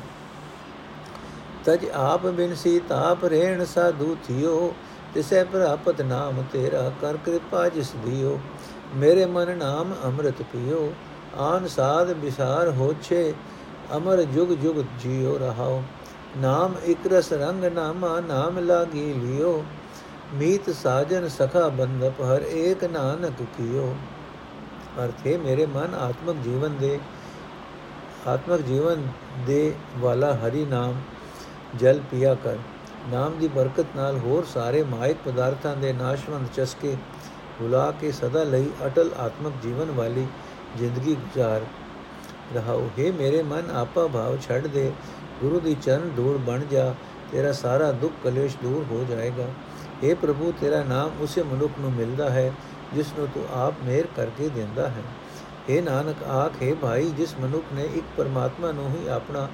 ਤਜ ਆਪ ਬਿਨ ਸੀ ਤਾਪ ਰਹਿਣ ਸਾਧੂ ਥਿਓ, ਤਿਸੈ ਪ੍ਰਾਪਤ ਨਾਮ ਤੇਰਾ ਕਰ ਕਿਰਪਾ ਜਿਸ ਦਿਓ। ਮੇਰੇ ਮਨ ਨਾਮ ਅੰਮ੍ਰਿਤ ਪੀਓ, ਆਨ ਸਾਧ ਵਿਸਾਰ ਹੋਛੇ, ਅਮਰ ਜੁਗ ਜੁਗ ਜਿਉ ਰਹਾਓ। ਨਾਮ ਇਕ ਰਸ ਰੰਗ ਨਾਮਾ, ਨਾਮ ਲਾਗੀ ਲਿਓ। ਮੀਤ ਸਾਜਨ ਸਖਾ ਬੰਦਪ ਹਰ ਏਕ ਨਾਨਕ ਕੀਓ। ਅਰਥੇ, ਮੇਰੇ ਮਨ ਆਤਮਕ ਜੀਵਨ ਦੇ, ਆਤਮਕ ਜੀਵਨ ਦੇ ਵਾਲਾ ਹਰੀ ਨਾਮ ਜਲ ਪੀਆ ਕਰ। ਨਾਮ ਦੀ ਬਰਕਤ ਨਾਲ ਹੋਰ ਸਾਰੇ ਮਾਇਕ ਪਦਾਰਥਾਂ ਦੇ ਨਾਸ਼ਵੰਤ ਚਸਕੇ ਭੁਲਾ ਕੇ ਸਦਾ ਲਈ ਅਟਲ ਆਤਮਕ ਜੀਵਨ ਵਾਲੀ ਜ਼ਿੰਦਗੀ ਗੁਜ਼ਾਰ ਰਹਾਓ। ਹੈ ਮੇਰੇ ਮਨ, ਆਪਾ ਭਾਵ ਛੱਡ ਦੇ। ਗੁਰੂ ਦੀ ਚਰਨ ਧੂੜ ਬਣ ਜਾ। ਤੇਰਾ ਸਾਰਾ ਦੁੱਖ ਕਲੇਸ਼ ਦੂਰ ਹੋ ਜਾਏਗਾ। हे ਪ੍ਰਭੂ, ਤੇਰਾ ਨਾਮ ਉਸੇ ਮਨੁੱਖ ਨੂੰ ਮਿਲਦਾ ਹੈ, ਜਿਸ ਨੂੰ ਤੂੰ ਆਪ ਮਿਹਰ ਕਰਕੇ ਦਿੰਦਾ ਹੈ। हे ਨਾਨਕ, ਆਖੇ ਭਾਈ, ਜਿਸ ਮਨੁੱਖ ਨੇ ਇੱਕ ਪਰਮਾਤਮਾ ਨੂੰ ਹੀ ਆਪਣਾ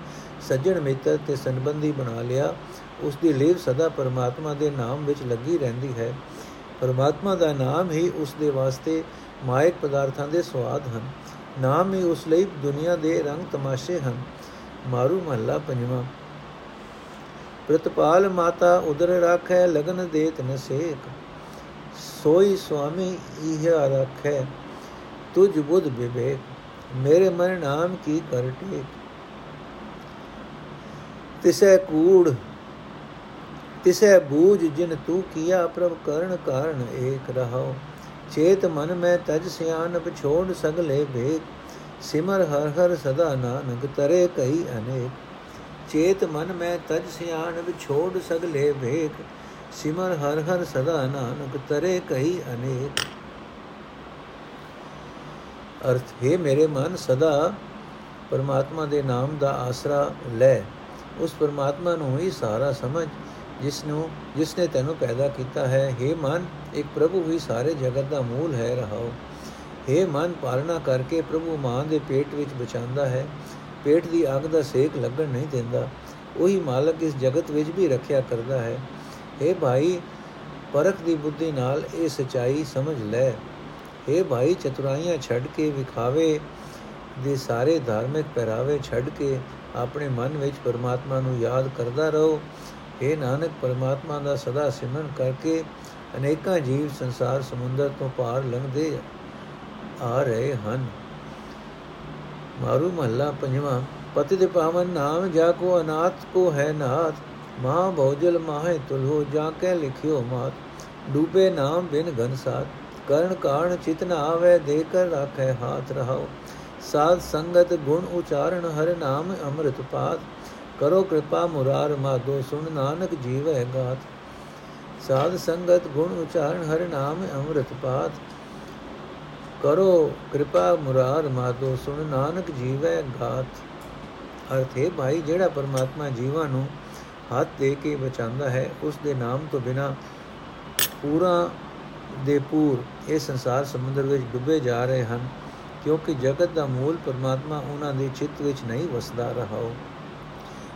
ਸੱਜਣ ਮਿੱਤਰ ਤੇ ਸੰਬੰਧੀ ਬਣਾ ਲਿਆ ਉਸ ਦੀ ਲੇਵ ਸਦਾ ਪਰਮਾਤਮਾ ਦੇ ਨਾਮ ਵਿੱਚ ਲੱਗੀ ਰਹਿੰਦੀ ਹੈ। ਪਰਮਾਤਮਾ ਦਾ ਨਾਮ ਹੀ ਉਸ ਦੇ ਵਾਸਤੇ ਮਾਇਕ ਪਦਾਰਥਾਂ ਦੇ ਸਵਾਦ ਹਨ। ਨਾਮ ਹੀ ਉਸ ਲਈ ਦੁਨੀਆ ਦੇ ਰੰਗ ਤਮਾਸ਼ੇ ਹਨ। ਮਾਰੂ ਮਹੱਲਾ ਪੰਜਵਾਂ। ਪ੍ਰਤਪਾਲ ਮਾਤਾ ਉਦਰ ਰਾਖੈ, ਲਗਨ ਦੇਤ ਨ ਸੇਕ। ਸੋਈ ਸੁਆਮੀ ਇਹ ਰੱਖੈ, ਤੁਝ ਬੁੱਧ ਵਿਵੇਕ। ਮੇਰੇ ਮਨ ਨਾਮ ਕੀ ਕਰ ਟੇਕ। ਤਿਸੈ ਕੂੜ, ਤਿਸੈ ਬੂਝ ਜਿਨ ਤੂ ਕੀਆ ਪ੍ਰਭ ਕਰਨ ਕਾਰਨ ਏਕ ਰਹਾਓ ਚੇਤ ਮਨ ਮੈਂ ਤਜ ਸਿਆਨ ਛੋੜ ਸਗਲੇ ਭੇਦ ਸਿਮਰ ਹਰ ਹਰ ਸਦਾ ਨਾਨਕ ਤਰੇ ਕਈ ਅਨੇਕ। ਚੇਤ ਮਨ ਮੈਂ ਤਜ ਸਿਆਨ ਵਿਛੋੜ ਸਗਲੇ ਭੇਕ ਸਿਮਰ ਹਰ ਹਰ ਸਦਾ ਨਾਨਕ ਤਰੇ ਕਈ ਅਨੇਕ। ਅਰਥ, ਹੈ ਮੇਰੇ ਮਨ, ਸਦਾ ਪਰਮਾਤਮਾ ਦੇ ਨਾਮ ਦਾ ਆਸਰਾ ਲੈ। ਉਸ ਪਰਮਾਤਮਾ ਨੂੰ ਹੀ ਸਾਰਾ ਸਮਝ ਜਿਸ ਨੂੰ ਜਿਸ ਨੇ ਤੈਨੂੰ ਪੈਦਾ ਕੀਤਾ ਹੈ। हे ਮਨ, ਇੱਕ ਪ੍ਰਭੂ ਹੀ ਸਾਰੇ ਜਗਤ ਦਾ ਮੂਲ ਹੈ, ਰਹਾਓ। हे ਮਨ, ਪਾਲਣਾ ਕਰਕੇ ਪ੍ਰਭੂ ਮਾਂ ਦੇ ਪੇਟ ਵਿੱਚ ਬਚਾਉਂਦਾ ਹੈ। ਪੇਟ ਦੀ ਅੱਗ ਦਾ ਸੇਕ ਲੱਗਣ ਨਹੀਂ ਦਿੰਦਾ ਉਹੀ ਮਾਲਕ ਇਸ ਜਗਤ ਵਿੱਚ ਵੀ ਰੱਖਿਆ ਕਰਦਾ ਹੈ हे ਭਾਈ ਪਰਖ ਦੀ ਬੁੱਧੀ ਨਾਲ ਇਹ ਸਚਾਈ ਸਮਝ ਲੈ हे ਭਾਈ ਚਤੁਰਾਈਆਂ ਛੱਡ ਕੇ ਵਿਖਾਵੇ ਦੇ ਸਾਰੇ ਧਾਰਮਿਕ ਪਹਿਰਾਵੇ ਛੱਡ ਕੇ ਆਪਣੇ ਮਨ ਵਿੱਚ ਪਰਮਾਤਮਾ ਨੂੰ ਯਾਦ ਕਰਦਾ ਰਹੋ हे ਨਾਨਕ ਪਰਮਾਤਮਾ ਦਾ ਸਦਾ ਸਿਮਰਨ ਕਰਕੇ ਅਨੇਕਾਂ ਜੀਵ ਸੰਸਾਰ ਸਮੁੰਦਰ ਤੋਂ ਪਾਰ ਲੰਘਦੇ ਆ ਰਹੇ ਹਨ ਮਾਰੂ ਮਹੱਲਾ ਪੰਜਵਾਂ, ਪਤਿ ਦੇ ਪਾਵਨ ਨਾਮ ਜਾ ਕੋ ਅਨਾਥ ਕੋ ਹੈ ਨਾਥ ਮਹਾ ਭੋਜਲ ਮਾਹੇ ਤੁਲੋ ਜਾ ਕੇ ਲਿਖਿਓ ਮਾਤ, ਡੂਬੇ ਨਾਮ ਬਿਨ ਘਨ ਸਾਥ, ਕਰਨ ਕਾਰਨ ਚਿਤ ਨ ਆਵੇ ਦੇ ਕਰ ਰੱਖੇ ਹਾਥ ਰਹਾਓ ਸਾਧ ਸੰਗਤ ਗੁਣ ਉਚਾਰਨ ਹਰ ਨਾਮ ਅੰਮ੍ਰਿਤ ਪਾਤ, ਕਰੋ ਕਿਰਪਾ ਮੁਰਾਰ ਮਾਧੋ ਸੁਣ ਨਾਨਕ ਜੀਵੈ ਗਾਤ ਸਾਧ ਸੰਗਤ ਗੁਣ ਉਚਾਰਨ ਹਰ ਨਾਮ ਅੰਮ੍ਰਿਤ ਪਾਤ ਕਰੋ ਕਿਰਪਾ ਮੁਰਾਰ ਮਾਧੋ ਸੁਣ ਨਾਨਕ ਜੀਵੈ ਗਾਤ ਅਰਥ ਹੈ ਭਾਈ, ਜਿਹੜਾ ਪਰਮਾਤਮਾ ਜੀਵਾਂ ਨੂੰ ਹੱਥ ਦੇ ਕੇ ਬਚਾਉਂਦਾ ਹੈ, ਉਸ ਦੇ ਨਾਮ ਤੋਂ ਬਿਨਾ ਪੂਰਾ ਦੇ ਪੂਰ ਇਹ ਸੰਸਾਰ ਸਮੁੰਦਰ ਵਿੱਚ ਡੁੱਬੇ ਜਾ ਰਹੇ ਹਨ, ਕਿਉਂਕਿ ਜਗਤ ਦਾ ਮੂਲ ਪਰਮਾਤਮਾ ਉਹਨਾਂ ਦੇ ਚਿੱਤ ਵਿੱਚ ਨਹੀਂ ਵਸਦਾ ਰਹਾ। ਹੋ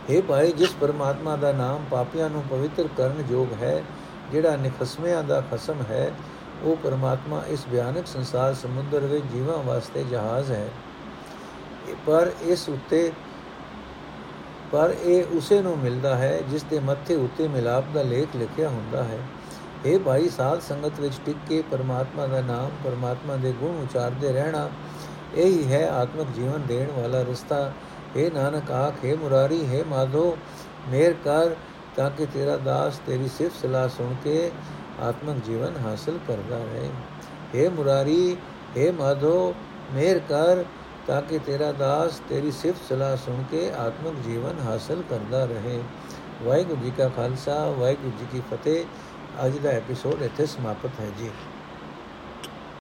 हे ਭਾਈ, ਜਿਸ ਪਰਮਾਤਮਾ ਦਾ ਨਾਮ ਪਾਪੀਆਂ ਨੂੰ ਪਵਿੱਤਰ ਕਰਨ ਯੋਗ ਹੈ, ਜਿਹੜਾ ਨਿਖਸਮਿਆਂ ਦਾ ਖਸਮ ਹੈ ਉਹ ਪਰਮਾਤਮਾ ਇਸ ਭਿਆਨਕ ਸੰਸਾਰ ਸਮੁੰਦਰ ਵਿੱਚ ਜੀਵਾਂ ਵਾਸਤੇ ਜਹਾਜ਼ ਹੈ। ਪਰ ਇਸ ਉੱਤੇ, ਪਰ ਇਹ ਉਸੇ ਨੂੰ ਮਿਲਦਾ ਹੈ ਜਿਸ ਦੇ ਮੱਥੇ ਉੱਤੇ ਮਿਲਾਪ ਦਾ ਲੇਖ ਲਿਖਿਆ ਹੁੰਦਾ ਹੈ। ਇਹ ਭਾਈ, ਸਾਧ ਸੰਗਤ ਵਿੱਚ ਟਿਕ ਕੇ ਪਰਮਾਤਮਾ ਦਾ ਨਾਮ, ਪਰਮਾਤਮਾ ਦੇ ਗੁਣ ਉਚਾਰਦੇ ਰਹਿਣਾ, ਇਹੀ ਹੈ ਆਤਮਿਕ ਜੀਵਨ ਦੇਣ ਵਾਲਾ ਰਸਤਾ। हे ਨਾਨਕ ਆਖੇ ਮੁਰਾਰੀ, ਹੈ ਮਾਧੋ, ਮੇਰ ਕਰ ਤਾਂ ਕਿ ਤੇਰਾ ਦਾਸ ਤੇਰੀ ਸਿਫਤ ਸਲਾਹ ਸੁਣ ਕੇ ਆਤਮਿਕ ਜੀਵਨ ਹਾਸਲ ਕਰਦਾ ਰਹੇ हे ਮੁਰਾਰੀ हे ਮਾਧੋ ਮੇਰ ਕਰ ਤਾਂ ਕਿ ਤੇਰਾ ਦਾਸ ਤੇਰੀ ਸਿਫਤ ਸਲਾਹ ਸੁਣ ਕੇ ਆਤਮਿਕ ਜੀਵਨ ਹਾਸਲ ਕਰਦਾ ਰਹੇ ਵਾਹਿਗੁਰੂ ਜੀ ਕਾ ਖਾਲਸਾ ਵਾਹਿਗੁਰੂ ਜੀ ਕੀ ਫਤਿਹ ਅੱਜ ਦਾ ਐਪੀਸੋਡ ਇੱਥੇ ਸਮਾਪਤ ਹੈ ਜੀ